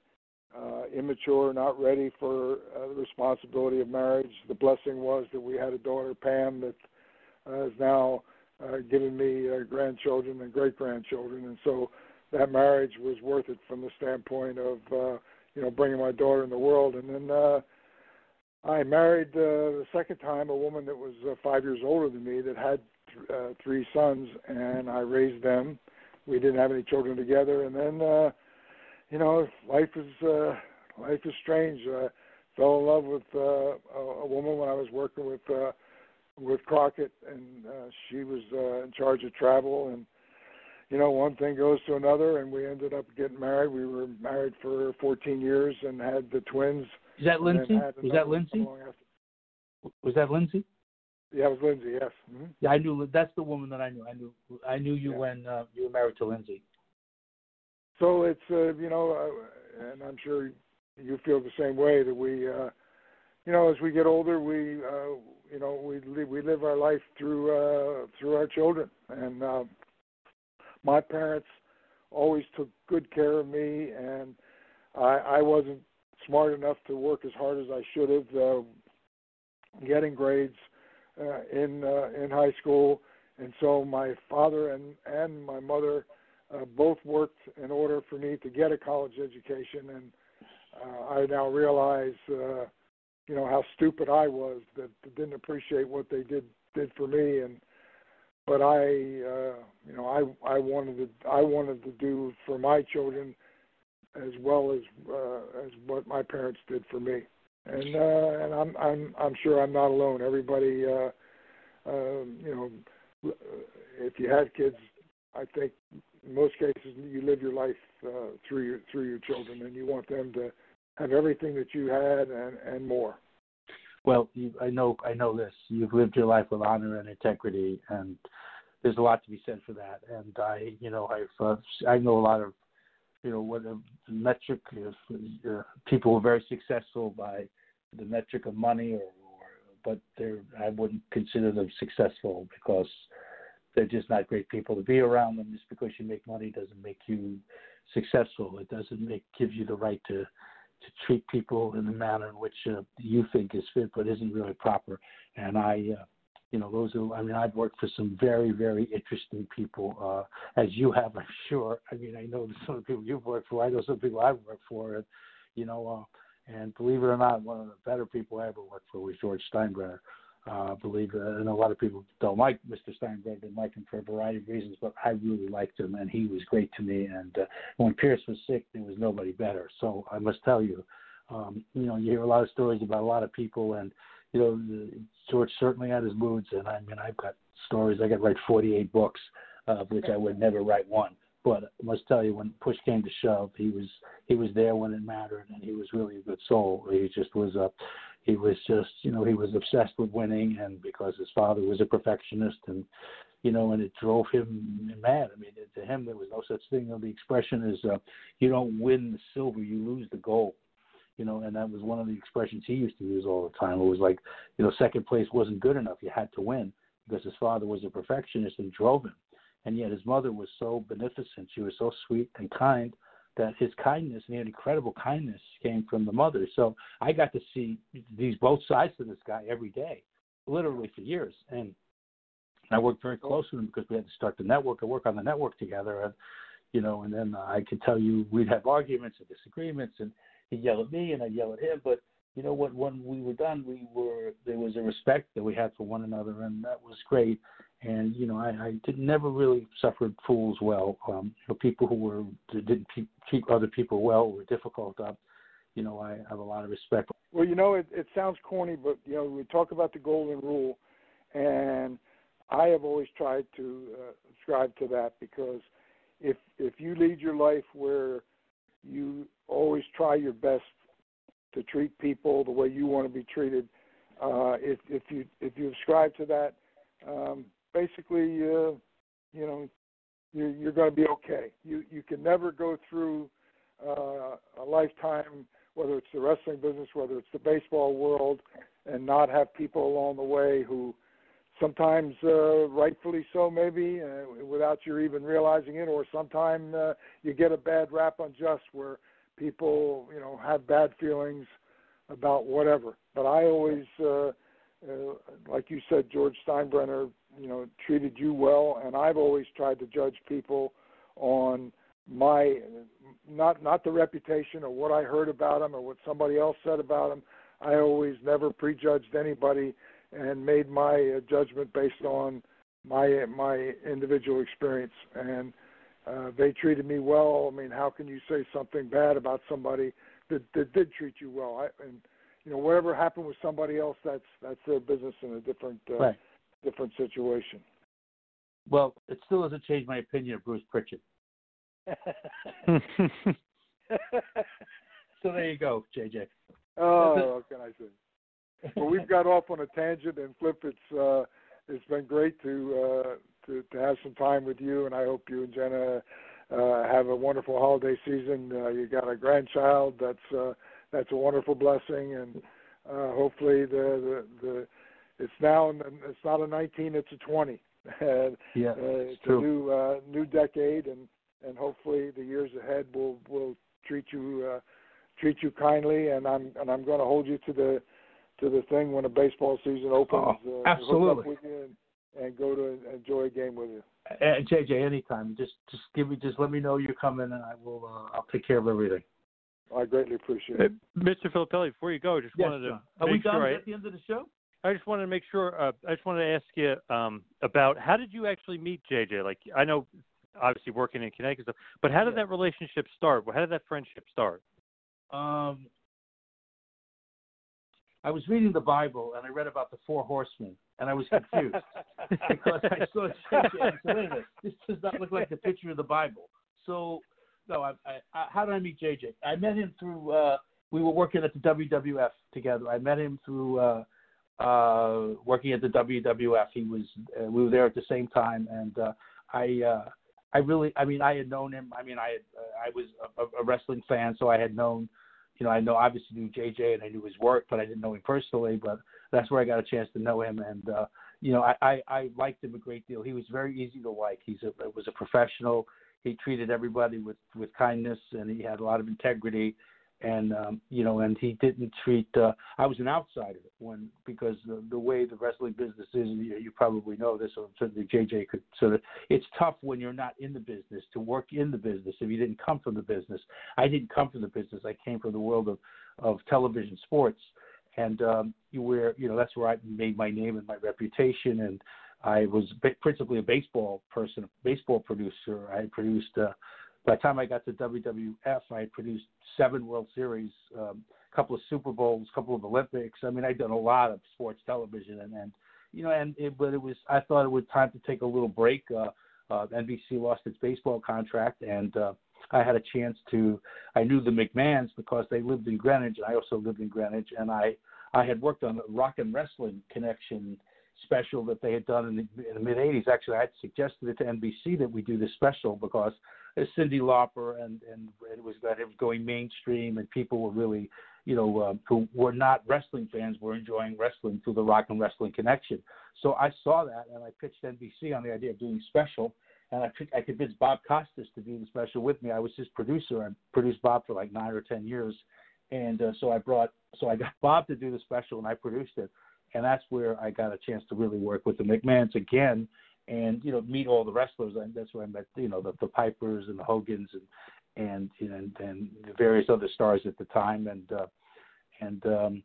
B: uh, immature, not ready for uh, the responsibility of marriage. The blessing was that we had a daughter, Pam, that uh, is now uh, giving me uh, grandchildren and great grandchildren, and so that marriage was worth it from the standpoint of uh, you know bringing my daughter in the world. And then uh, I married uh, the second time a woman that was uh, five years older than me that had th- uh, three sons, and I raised them. We didn't have any children together, and then uh, you know life is uh, life is strange. Uh, fell in love with uh, a, a woman when I was working with uh, with Crockett, and uh, she was uh, in charge of travel and you know, one thing goes to another, and we ended up getting married. We were married for 14 years and had the twins.
D: Is that Lindsay? Was that Lindsay? Was that Lindsay?
B: Yeah, it was Lindsay. Yes. Mm-hmm.
D: Yeah, I knew. That's the woman that I knew. I knew. I knew you yeah. when uh, you were married to Lindsay.
B: So it's uh, you know, uh, and I'm sure you feel the same way that we, uh, you know, as we get older, we, uh, you know, we live, we live our life through uh, through our children, and uh, my parents always took good care of me, and I, I wasn't smart enough to work as hard as I should have, uh, getting grades uh, in uh, in high school, and so my father and and my mother uh, both worked in order for me to get a college education, and uh, I now realize, uh, you know, how stupid I was that didn't appreciate what they did did for me, and but I, uh, you know, I I wanted to I wanted to do for my children as well as uh, as what my parents did for me, and uh, and I'm I'm I'm sure I'm not alone. Everybody, uh, uh, you know, if you had kids, I think in most cases you live your life uh, through your through your children, and you want them to have everything that you had and and more.
D: Well, you, I know I know this. You've lived your life with honor and integrity, and there's a lot to be said for that. And I, you know, I've uh, I know a lot of, you know, what a metric of uh, people are very successful by the metric of money, or, or but they're I wouldn't consider them successful because they're just not great people to be around them. Just because you make money doesn't make you successful. It doesn't make give you the right to to treat people in the manner in which uh, you think is fit, but isn't really proper. And I, uh, you know, those are. I mean, I've worked for some very, very interesting people, uh, as you have, I'm sure. I mean, I know some of the people you've worked for. I know some people I've worked for, and you know, uh, and believe it or not, one of the better people I ever worked for was George Steinbrenner. Uh, believe it, and a lot of people don't like Mr. Steinbrenner. They like him for a variety of reasons, but I really liked him, and he was great to me. And uh, when Pierce was sick, there was nobody better. So I must tell you, um, you know, you hear a lot of stories about a lot of people, and you know, George certainly had his moods. And I mean, I've got stories. I got write 48 books, of uh, which I would never write one. But I must tell you, when push came to shove, he was he was there when it mattered, and he was really a good soul. He just was a he was just you know he was obsessed with winning and because his father was a perfectionist and you know and it drove him mad. I mean to him there was no such thing. You know the expression is uh, you don't win the silver you lose the gold. You know and that was one of the expressions he used to use all the time. It was like you know second place wasn't good enough. You had to win because his father was a perfectionist and drove him. And yet his mother was so beneficent. She was so sweet and kind that his kindness and he had incredible kindness came from the mother. So I got to see these both sides to this guy every day, literally for years. And I worked very close with him because we had to start the network and work on the network together. And you know, and then I could tell you we'd have arguments and disagreements, and he'd yell at me and I'd yell at him. But you know what? When we were done, we were there was a respect that we had for one another, and that was great and you know I, I did never really suffered fools well. Um, you know, people who were didn't treat other people well were difficult. You know, I have a lot of respect.
B: Well, you know, it, it sounds corny, but you know, we talk about the golden rule, and I have always tried to uh, subscribe to that because if if you lead your life where you always try your best to treat people the way you want to be treated, uh, if if you if you subscribe to that, um, basically, uh, you know, you're, you're going to be okay. You you can never go through uh, a lifetime, whether it's the wrestling business, whether it's the baseball world, and not have people along the way who sometimes uh, rightfully so maybe uh, without you even realizing it or sometimes uh, you get a bad rap on just where people you know have bad feelings about whatever but i always uh, uh like you said george steinbrenner you know treated you well and i've always tried to judge people on my not not the reputation or what i heard about them or what somebody else said about them i always never prejudged anybody and made my uh, judgment based on my my individual experience. And uh, they treated me well. I mean how can you say something bad about somebody that that did treat you well? I, and you know whatever happened with somebody else that's that's their business in a different uh,
D: right
B: different situation.
D: Well, it still doesn't change my opinion of Bruce Prichard. *laughs* so there you go, JJ.
B: Oh, *laughs* what can I say? Well, we've got off on a tangent, and Flip, it's uh, it's been great to uh, to to have some time with you, and I hope you and Jenna uh, have a wonderful holiday season. Uh, you got a grandchild that's uh, that's a wonderful blessing, and uh, hopefully the the the it's now it's not a 19, it's a 20. *laughs*
D: and, yeah, uh,
B: it's
D: true.
B: a new uh, new decade, and and hopefully the years ahead will will treat you uh, treat you kindly, and I'm and I'm going to hold you to the to the thing when the baseball season opens.
D: Oh, uh, absolutely.
B: with you and, and go to enjoy a game with you.
D: And JJ, anytime, just just give me just let me know you're coming, and I will uh, I'll take care of everything.
B: I greatly appreciate it.
A: Mr. Filippelli, before you go, just
D: yes,
A: wanted to
D: John. Are we done
A: sure I,
D: at the end of the show?
A: I just wanted to make sure. Uh, I just wanted to ask you um, about how did you actually meet JJ? Like, I know obviously working in Connecticut, stuff, but how did
D: Yeah.
A: that relationship start? How did that friendship start?
D: Um, I was reading the Bible and I read about the four horsemen, and I was confused *laughs* because I saw JJ I said, "Wait a minute, this does not look like the picture of the Bible." So, no, I, I, how did I meet JJ? I met him through. Uh, we were working at the WWF together. I met him through uh, uh, working at the WWF. He was. Uh, we were there at the same time, and uh, I. Uh, I really, I mean, I had known him. I mean, I had, uh, I was a, a wrestling fan, so I had known you know, I know obviously knew JJ and I knew his work, but I didn't know him personally. But that's where I got a chance to know him, and uh, you know, I, I I liked him a great deal. He was very easy to like. He's a was a professional. He treated everybody with with kindness, and he had a lot of integrity. And um, you know, and he didn't treat. Uh, I was an outsider when because the, the way the wrestling business is, you, you probably know this, or certainly JJ could sort of. It's tough when you're not in the business to work in the business if you didn't come from the business. I didn't come from the business. I came from the world of of television sports, and um, you where you know that's where I made my name and my reputation. And I was principally a baseball person, a baseball producer. I produced. Uh, by the time I got to WWF, I had produced seven World Series, um, a couple of Super Bowls, a couple of Olympics. I mean, I'd done a lot of sports television, and, and you know, and it, but it was I thought it was time to take a little break. Uh, uh, NBC lost its baseball contract, and uh, I had a chance to. I knew the McMahons because they lived in Greenwich, and I also lived in Greenwich, and I I had worked on the Rock and Wrestling Connection special that they had done in the, in the mid '80s. Actually, I had suggested it to NBC that we do this special because Cyndi Lauper and and it was that it was going mainstream and people were really, you know, uh, who were not wrestling fans were enjoying wrestling through the Rock and Wrestling Connection. So I saw that and I pitched NBC on the idea of doing special. And I, I convinced Bob Costas to do the special with me. I was his producer. I produced Bob for like nine or ten years, and uh, so I brought, so I got *laughs* Bob to do the special, and I produced it and that's where I got a chance to really work with the McMahons again, and you know meet all the wrestlers. And that's where I met you know the, the Pipers and the Hogans and and and, and the various other stars at the time. And uh, and um,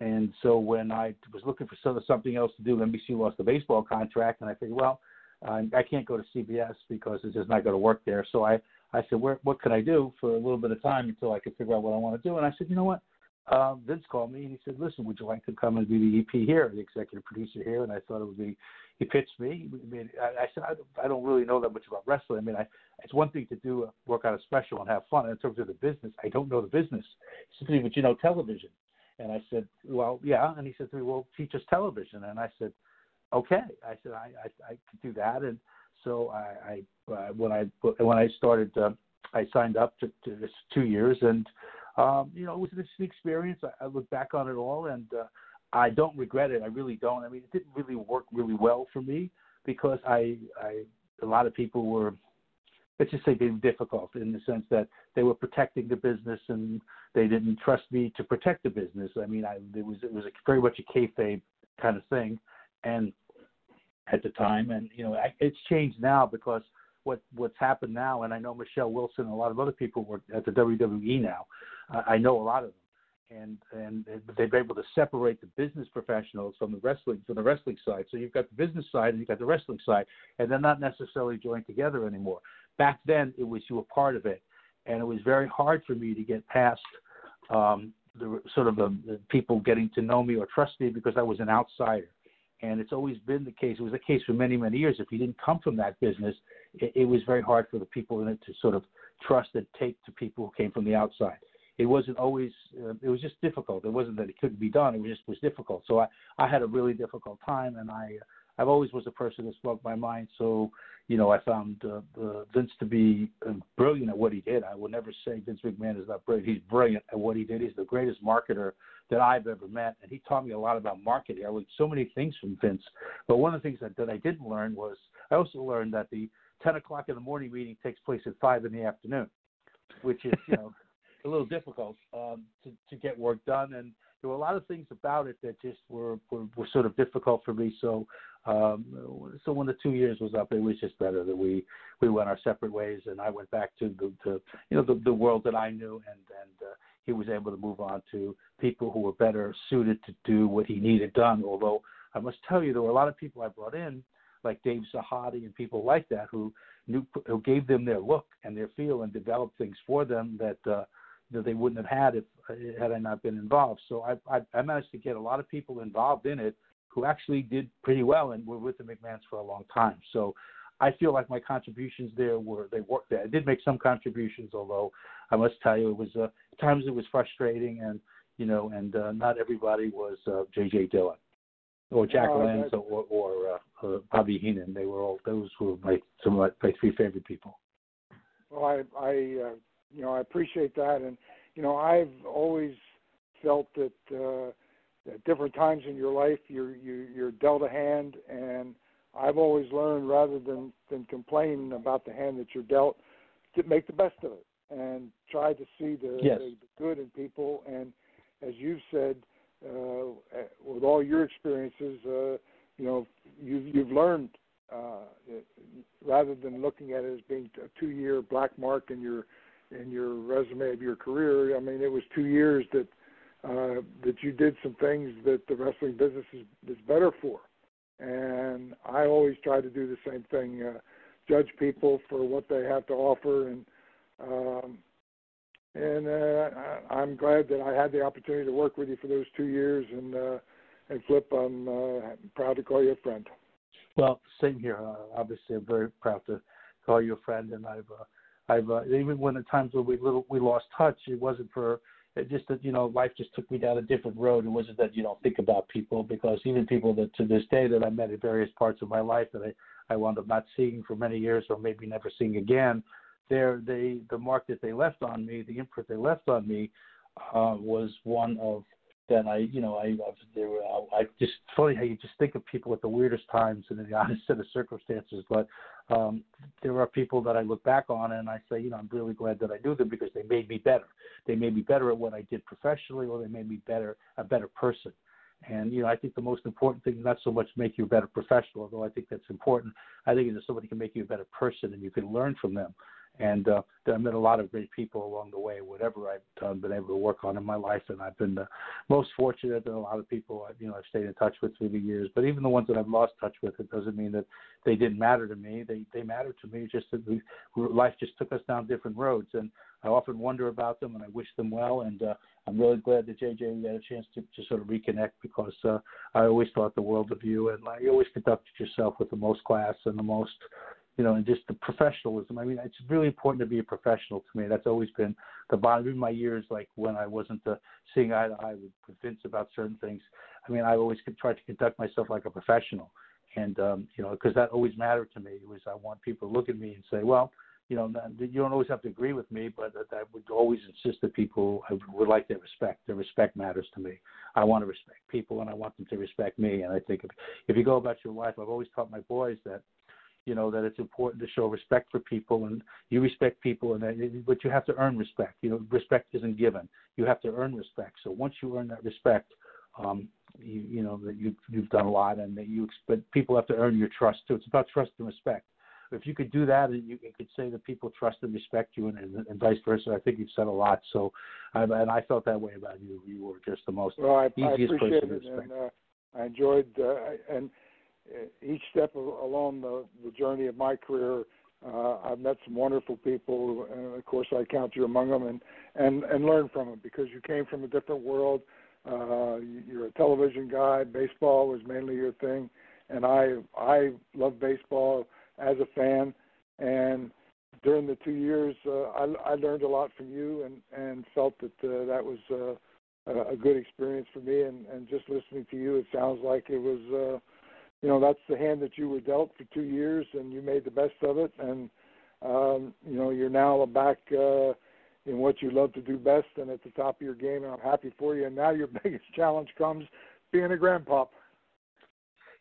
D: and so when I was looking for something else to do, NBC lost the baseball contract, and I figured, well, I, I can't go to CBS because it's just not going to work there. So I I said, where what can I do for a little bit of time until I could figure out what I want to do? And I said, you know what? Uh, Vince called me and he said, "Listen, would you like to come and be the EP here, the executive producer here?" And I thought it would be. He pitched me. I mean, I, I said, I, don't- "I don't really know that much about wrestling. I mean, I, it's one thing to do work on a special and have fun. In terms of the business, I don't know the business." He said to me, "But you know television." And I said, "Well, yeah." And he said to me, "Well, teach us television." And I said, "Okay." I said, "I I, I could do that." And so I, I uh, when I when I started, uh, I signed up to, to this two years and um, you know, it was an interesting experience. I, I look back on it all, and uh, I don't regret it. I really don't. I mean, it didn't really work really well for me because I, I, a lot of people were, let's just say, being difficult in the sense that they were protecting the business and they didn't trust me to protect the business. I mean, I, it was it was a, very much a kayfabe kind of thing, and at the time, and you know, I, it's changed now because what what's happened now, and I know Michelle Wilson and a lot of other people work at the WWE now. Uh, I know a lot of them, and and they've been able to separate the business professionals from the wrestling from the wrestling side. So you've got the business side and you've got the wrestling side, and they're not necessarily joined together anymore. Back then, it was you were part of it, and it was very hard for me to get past um, the sort of the, the people getting to know me or trust me because I was an outsider. And it's always been the case. It was the case for many, many years. If you didn't come from that business, it, it was very hard for the people in it to sort of trust and take to people who came from the outside. It wasn't always. Uh, it was just difficult. It wasn't that it couldn't be done. It was just was difficult. So I, I had a really difficult time, and I, I've always was a person that spoke my mind. So, you know, I found uh, uh, Vince to be uh, brilliant at what he did. I will never say Vince McMahon is not brilliant. He's brilliant at what he did. He's the greatest marketer that I've ever met, and he taught me a lot about marketing. I learned so many things from Vince. But one of the things that, that I didn't learn was I also learned that the 10 o'clock in the morning meeting takes place at 5 in the afternoon, which is, you know, *laughs* a little difficult um, to, to get work done. And there were a lot of things about it that just were were, were sort of difficult for me. So um, so when the two years was up, it was just better that we we went our separate ways, and I went back to the to, you know the the world that I knew, and and uh, he was able to move on to people who were better suited to do what he needed done. Although I must tell you, there were a lot of people I brought in, like Dave Sahadi and people like that, who knew who gave them their look and their feel and developed things for them that. Uh, that they wouldn't have had if had I not been involved. So I, I, I managed to get a lot of people involved in it who actually did pretty well and were with the McMahons for a long time. So I feel like my contributions there were they worked there. I did make some contributions, although I must tell you it was uh, at times it was frustrating and you know and uh, not everybody was uh, J.J. Dillon or Jack oh, Lanza or, or uh, uh, Bobby Heenan. They were all those were my some of my, my three favorite people.
B: Well, I I uh, you know I appreciate that, and you know I've always felt that. Uh, at different times in your life you're you, you're dealt a hand and I've always learned rather than than complain about the hand that you're dealt to make the best of it and try to see the,
D: yes.
B: the, good in people and as you've said uh, with all your experiences uh, you know you've you've learned uh, rather than looking at it as being a two year black mark in your in your resume of your career I mean it was two years that uh, that you did some things that the wrestling business is, is better for. And I always try to do the same thing, uh, judge people for what they have to offer, and um, and uh, I'm glad that I had the opportunity to work with you for those two years. And uh, and Flip, I'm uh, proud to call you a friend.
D: Well, same here. Uh, obviously, I'm very proud to call you a friend, and I've uh, I've uh, even when the times when we little we lost touch, it wasn't for it just that you know life just took me down a different road. It wasn't that you don't think about people because even people that to this day that I met in various parts of my life that I I wound up not seeing for many years or maybe never seeing again, there they the mark that they left on me, the imprint they left on me, uh, was one of that I, you know, I, I there were, I just funny how you just think of people at the weirdest times and in the *laughs* oddest set of circumstances. But um, there are people that I look back on and I say, you know, I'm really glad that I knew them because they made me better. They made me better at what I did professionally, or they made me better, a better person. And you know, I think the most important thing not so much make you a better professional, although I think that's important. I think that somebody can make you a better person, and you can learn from them. And uh, I met a lot of great people along the way, whatever I've done, been able to work on in my life. And I've been the most fortunate that a lot of people, you know, I've stayed in touch with through the years. But even the ones that I've lost touch with, it doesn't mean that they didn't matter to me. They they matter to me. Just that we, life just took us down different roads. And I often wonder about them, and I wish them well. And uh, I'm really glad that JJ got a chance to, to sort of reconnect because uh, I always thought the world of you, and like, you always conducted yourself with the most class and the most you know, and just the professionalism. I mean, it's really important to be a professional to me. That's always been the bottom. Even my years, like when I wasn't uh, seeing eye to eye with Vince about certain things. I mean, I always tried to conduct myself like a professional, and um, you know, because that always mattered to me. Was I want people to look at me and say, well, you know, you don't always have to agree with me, but I would always insist that people I would like their respect. Their respect matters to me. I want to respect people, and I want them to respect me. And I think if if you go about your life, I've always taught my boys that you know that it's important to show respect for people and you respect people and that, but you have to earn respect you know respect isn't given. You have to earn respect. So once you earn that respect um you you know that you you've done a lot and that you but people have to earn your trust too. It's about trust and respect. If you could do that and you, you could say that people trust and respect you and, and, and vice versa. I think you've said a lot. So um, and i felt that way about you. You were just the most
B: well, I,
D: easiest
B: I
D: person
B: to
D: respect.
B: and, uh, i enjoyed uh, and each step along the, the journey of my career, uh, I've met some wonderful people, and of course I count you among them, and and and learn from them because you came from a different world. Uh, you're a television guy. Baseball was mainly your thing, and I I love baseball as a fan, and during the two years uh, I, I learned a lot from you, and and felt that uh, that was uh, a good experience for me, and and just listening to you, it sounds like it was. Uh, you know that's the hand that you were dealt for two years, and you made the best of it. And um, you know you're now back uh, in what you love to do best and at the top of your game. And I'm happy for you. And now your *laughs* biggest challenge comes being a grandpa.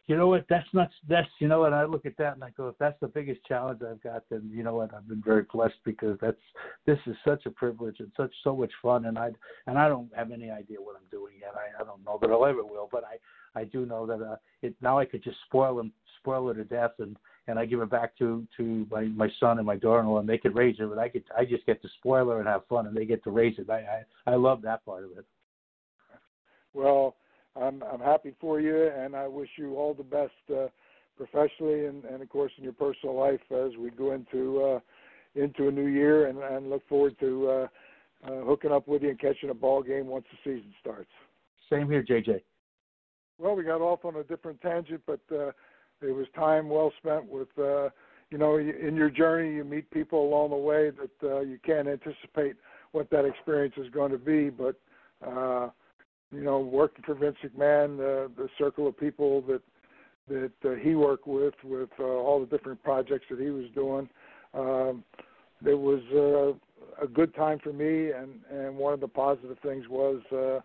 D: you know what? That's not that's you know what I look at that and I go, if that's the biggest challenge I've got, then you know what? I've been very blessed because that's this is such a privilege and such so much fun, and I and I don't have any idea what I'm doing yet. I I don't know that I'll ever will, but I I do know that uh, it now I could just spoil them spoil it to death and and I give it back to to my my son and my daughter-in-law and they could raise it, but I get I just get to spoil her and have fun and they get to raise it. I I, I love that part of it.
B: Well, I'm I'm happy for you, and I wish you all the best uh, professionally and, and of course in your personal life as we go into uh, into a new year, and, and look forward to uh, uh, hooking up with you and catching a ball game once the season starts.
D: Same here, JJ.
B: Well, we got off on a different tangent, but uh, it was time well spent with. Uh, you know, in your journey, you meet people along the way that uh, you can't anticipate what that experience is going to be, but uh, you know, working for Vince McMahon, uh, the circle of people that that uh, he worked with, with uh, all the different projects that he was doing, um, it was uh, a good time for me. And and one of the positive things was, uh,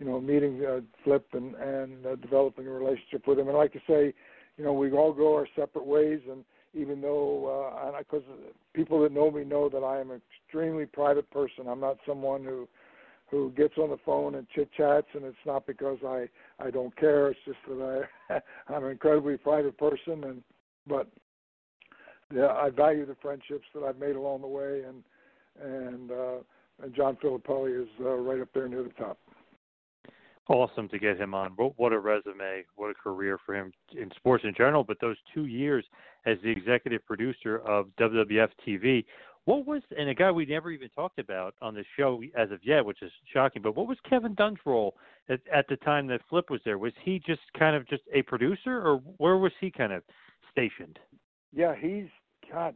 B: you know, meeting uh, Flip and and uh, developing a relationship with him. And like to say, you know, we all go our separate ways. And even though, uh, because people that know me know that I am an extremely private person, I'm not someone who who gets on the phone and chit chats, and it's not because I I don't care. It's just that I *laughs* I'm an incredibly private person, and but yeah, I value the friendships that I've made along the way, and and uh, and John Filippelli is uh, right up there near the top.
A: Awesome to get him on. What a resume! What a career for him in sports in general. But those two years as the executive producer of WWF TV, what was and a guy we never even talked about on the show as of yet, which is shocking. But what was Kevin Dunn's role at, at the time that Flip was there? Was he just kind of just a producer, or where was he kind of stationed?
B: Yeah, he's God.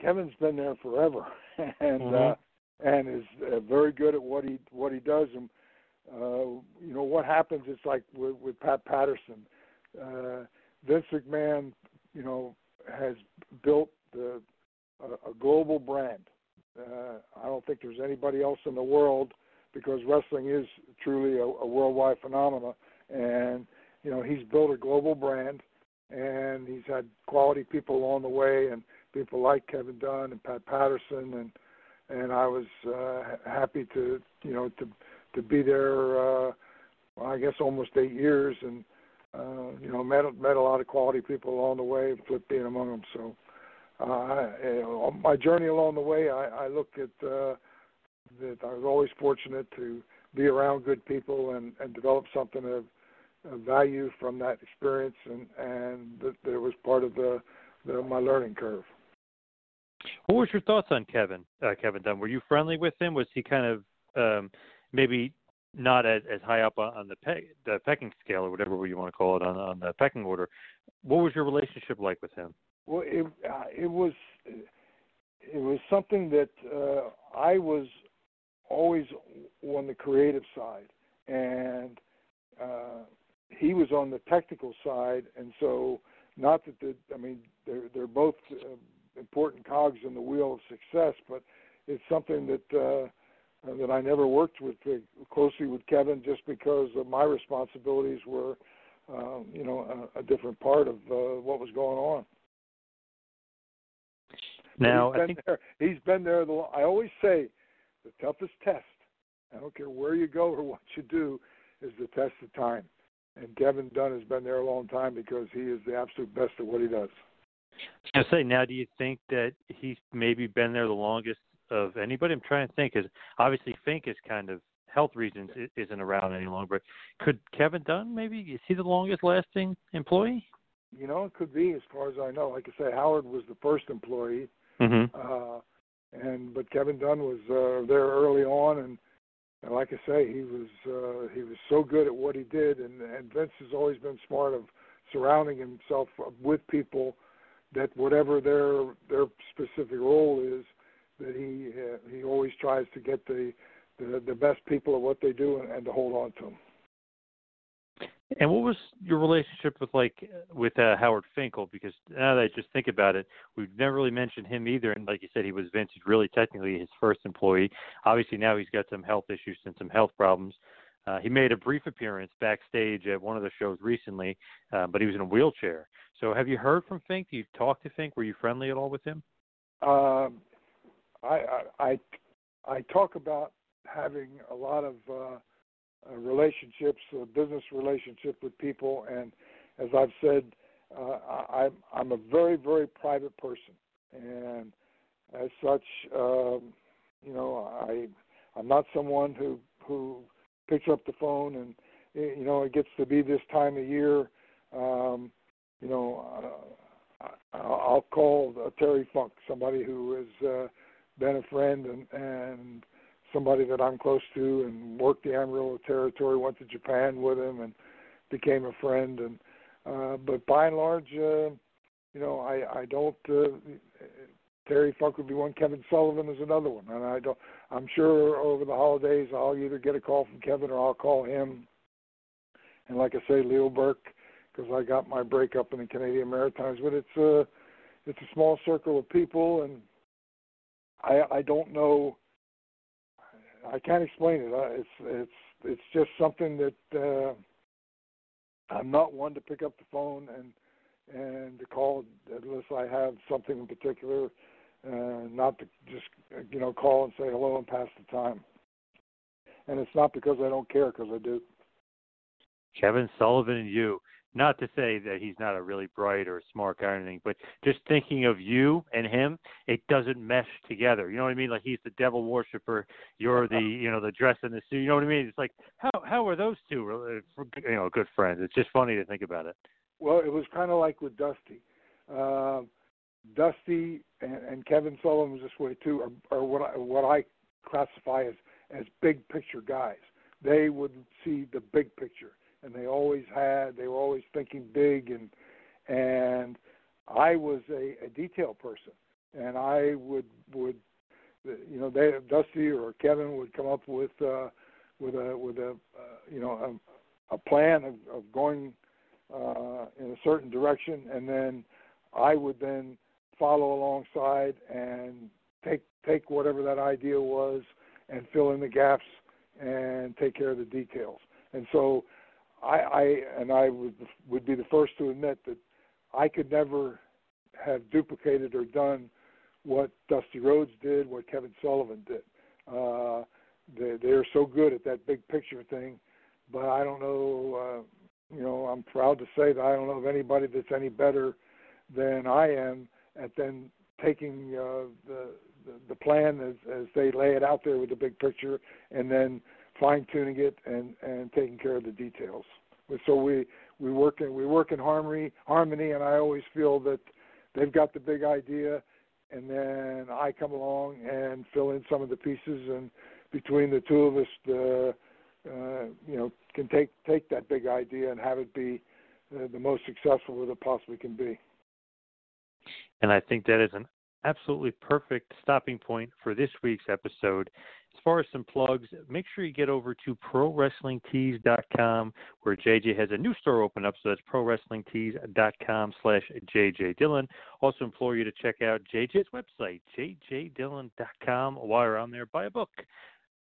B: Kevin's been there forever, *laughs* and
A: mm-hmm.
B: uh, and is uh, very good at what he what he does. And uh, you know what happens? It's like with, with Pat Patterson, uh, Vince McMahon. You know has built the a, a global brand. Uh, I don't think there's anybody else in the world because wrestling is truly a, a worldwide phenomenon. And you know, he's built a global brand, and he's had quality people along the way, and people like Kevin Dunn and Pat Patterson, and and I was uh, happy to you know to to be there. Uh, well, I guess almost eight years, and uh, you know met met a lot of quality people along the way, Flip being among them. So uh, on my journey along the way, I, I look at uh, that I was always fortunate to be around good people and, and develop something of, of value from that experience, and and that, it was part of the, the my learning curve.
A: What was your thoughts on Kevin? Uh, Kevin Dunn, were you friendly with him? Was he kind of um, maybe not as, as high up on the, pe- the pecking scale or whatever you want to call it on, on the pecking order? What was your relationship like with him?
B: Well, it uh, it was it was something that uh, I was always on the creative side, and uh, he was on the technical side, and so not that the I mean they're they're both uh, important cogs in the wheel of success, but it's something that uh, that I never worked with uh, closely with Kevin just because of my responsibilities were, um, you know, a, a different part of uh, what was going on.
A: Now,
B: he's been
A: I think
B: there. He's been there. The, I always say, the toughest test. I don't care where you go or what you do, is the test of time. And Kevin Dunn has been there a long time because he is the absolute best at what he does.
A: I was say, now, do you think that he's maybe been there the longest of anybody? I'm trying to think, because obviously Fink is kind of health reasons isn't around any longer. But could Kevin Dunn maybe is he the longest lasting employee?
B: You know, it could be as far as I know. Like I say, Howard was the first employee,
A: Mm-hmm.
B: uh, and but Kevin Dunn was uh, there early on, and, and like I say, he was uh, he was so good at what he did, and, and Vince has always been smart of surrounding himself with people that whatever their their specific role is, that he uh, he always tries to get the, the the best people at what they do and, and to hold on to them.
A: And what was your relationship with like with uh, Howard Finkel? Because now that I just think about it, we've never really mentioned him either. And like you said, he was Vince's really technically his first employee. Obviously now he's got some health issues and some health problems. Uh, he made a brief appearance backstage at one of the shows recently, uh, but he was in a wheelchair. So, have you heard from Fink? Do you talk to Fink? Were you friendly at all with him?
B: Um, I, I I talk about having a lot of uh, uh, relationships, uh, business relationship with people, and as I've said, uh, I, I'm a very very private person, and as such, um, you know, I I'm not someone who who picks up the phone and you know it gets to be this time of year. Um, you know, uh, I'll call uh, Terry Funk, somebody who is. uh, been a friend and and somebody that I'm close to, and worked the Amarillo territory. Went to Japan with him and became a friend. And uh, but by and large, uh, you know, I I don't. Uh, Terry Funk would be one. Kevin Sullivan is another one, and I don't. I'm sure over the holidays I'll either get a call from Kevin or I'll call him. And like I say, Leo Burke, because I got my breakup in the Canadian Maritimes. But it's a it's a small circle of people, and I I don't know. I can't explain it. It's it's it's just something that uh, I'm not one to pick up the phone and and to call unless I have something in particular uh, not to just you know call and say hello and pass the time. And it's not because I don't care, because I do.
A: Kevin Sullivan and you. Not to say that he's not a really bright or smart guy or anything, but just thinking of you and him, it doesn't mesh together. You know what I mean? Like he's the devil worshiper, you're the you know the dress in the suit. You know what I mean? It's like how how are those two you know good friends? It's just funny to think about it.
B: Well, it was kind of like with Dusty. Uh, Dusty and, and Kevin Sullivan was this way too, are, are what I, what I classify as as big picture guys. They would see the big picture, and they always had. They were always thinking big, and and I was a, a detail person, and I would would you know they Dusty or Kevin would come up with uh, with a with a uh, you know a, a plan of, of going uh, in a certain direction, and then I would then follow alongside and take take whatever that idea was and fill in the gaps and take care of the details. And so I, I and I would would be the first to admit that I could never have duplicated or done what Dusty Rhodes did, what Kevin Sullivan did. Uh, they they're so good at that big picture thing, but I don't know. Uh, you know, I'm proud to say that I don't know of anybody that's any better than I am at then taking uh, the, the the plan as as they lay it out there with the big picture, and then fine tuning it and and taking care of the details. So we we work in we work in harmony harmony, and I always feel that they've got the big idea, and then I come along and fill in some of the pieces, and between the two of us, the uh, you know can take take that big idea and have it be uh, the most successful that it possibly can be.
A: And I think that is an absolutely perfect stopping point for this week's episode. As far as some plugs, make sure you get over to ProWrestlingTees.com where JJ has a new store open up. So that's ProWrestlingTees.com slash JJ Dillon. Also implore you to check out JJ's website, JJDillon.com. While you're on there, buy a book.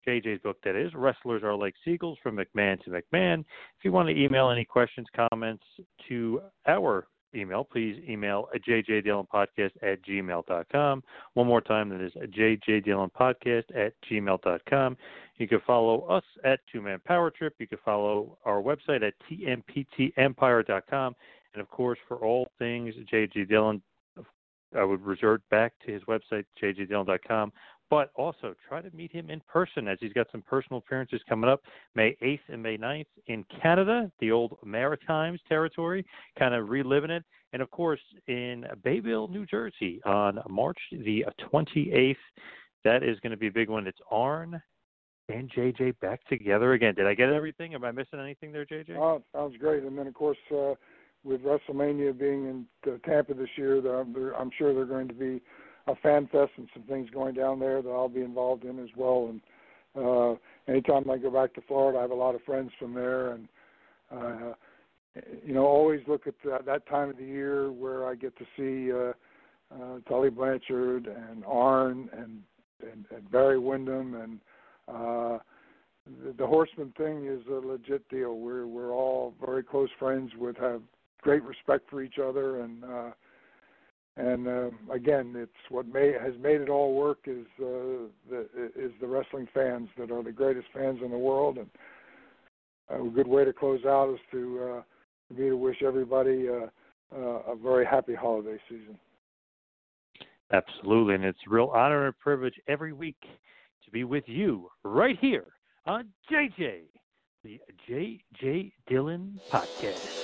A: JJ's book, that is. Wrestlers Are Like Seagulls from McMahon to McMahon. If you want to email any questions, comments to our email, please email jjdillonpodcast at gmail.com. One more time, that is jjdillonpodcast at gmail.com. You can follow us at Two Man Power Trip. You can follow our website at tmptempire.com. And of course, for all things JJ Dillon, I would resort back to his website, jjdillon.com but also try to meet him in person as he's got some personal appearances coming up May 8th and May 9th in Canada, the old Maritimes territory, kind of reliving it. And of course, in Bayville, New Jersey on March the 28th. That is going to be a big one. It's Arn and JJ back together again. Did I get everything? Am I missing anything there, JJ?
B: Oh, sounds great. And then, of course, uh, with WrestleMania being in uh, Tampa this year, I'm sure they're going to be a fan fest and some things going down there that I'll be involved in as well. And uh, anytime I go back to Florida, I have a lot of friends from there, and uh, you know, always look at that, that time of the year where I get to see uh, uh, Tully Blanchard and Arn and, and and Barry Windham and uh, the, the Horseman thing is a legit deal. We're we're all very close friends with have great respect for each other and uh and uh, again it's what may has made it all work is uh the is the wrestling fans that are the greatest fans in the world and a good way to close out is to uh me to wish everybody uh, uh, a very happy holiday season.
A: Absolutely, and it's a real honor and privilege every week to be with you right here on JJ, the JJ Dillon Podcast.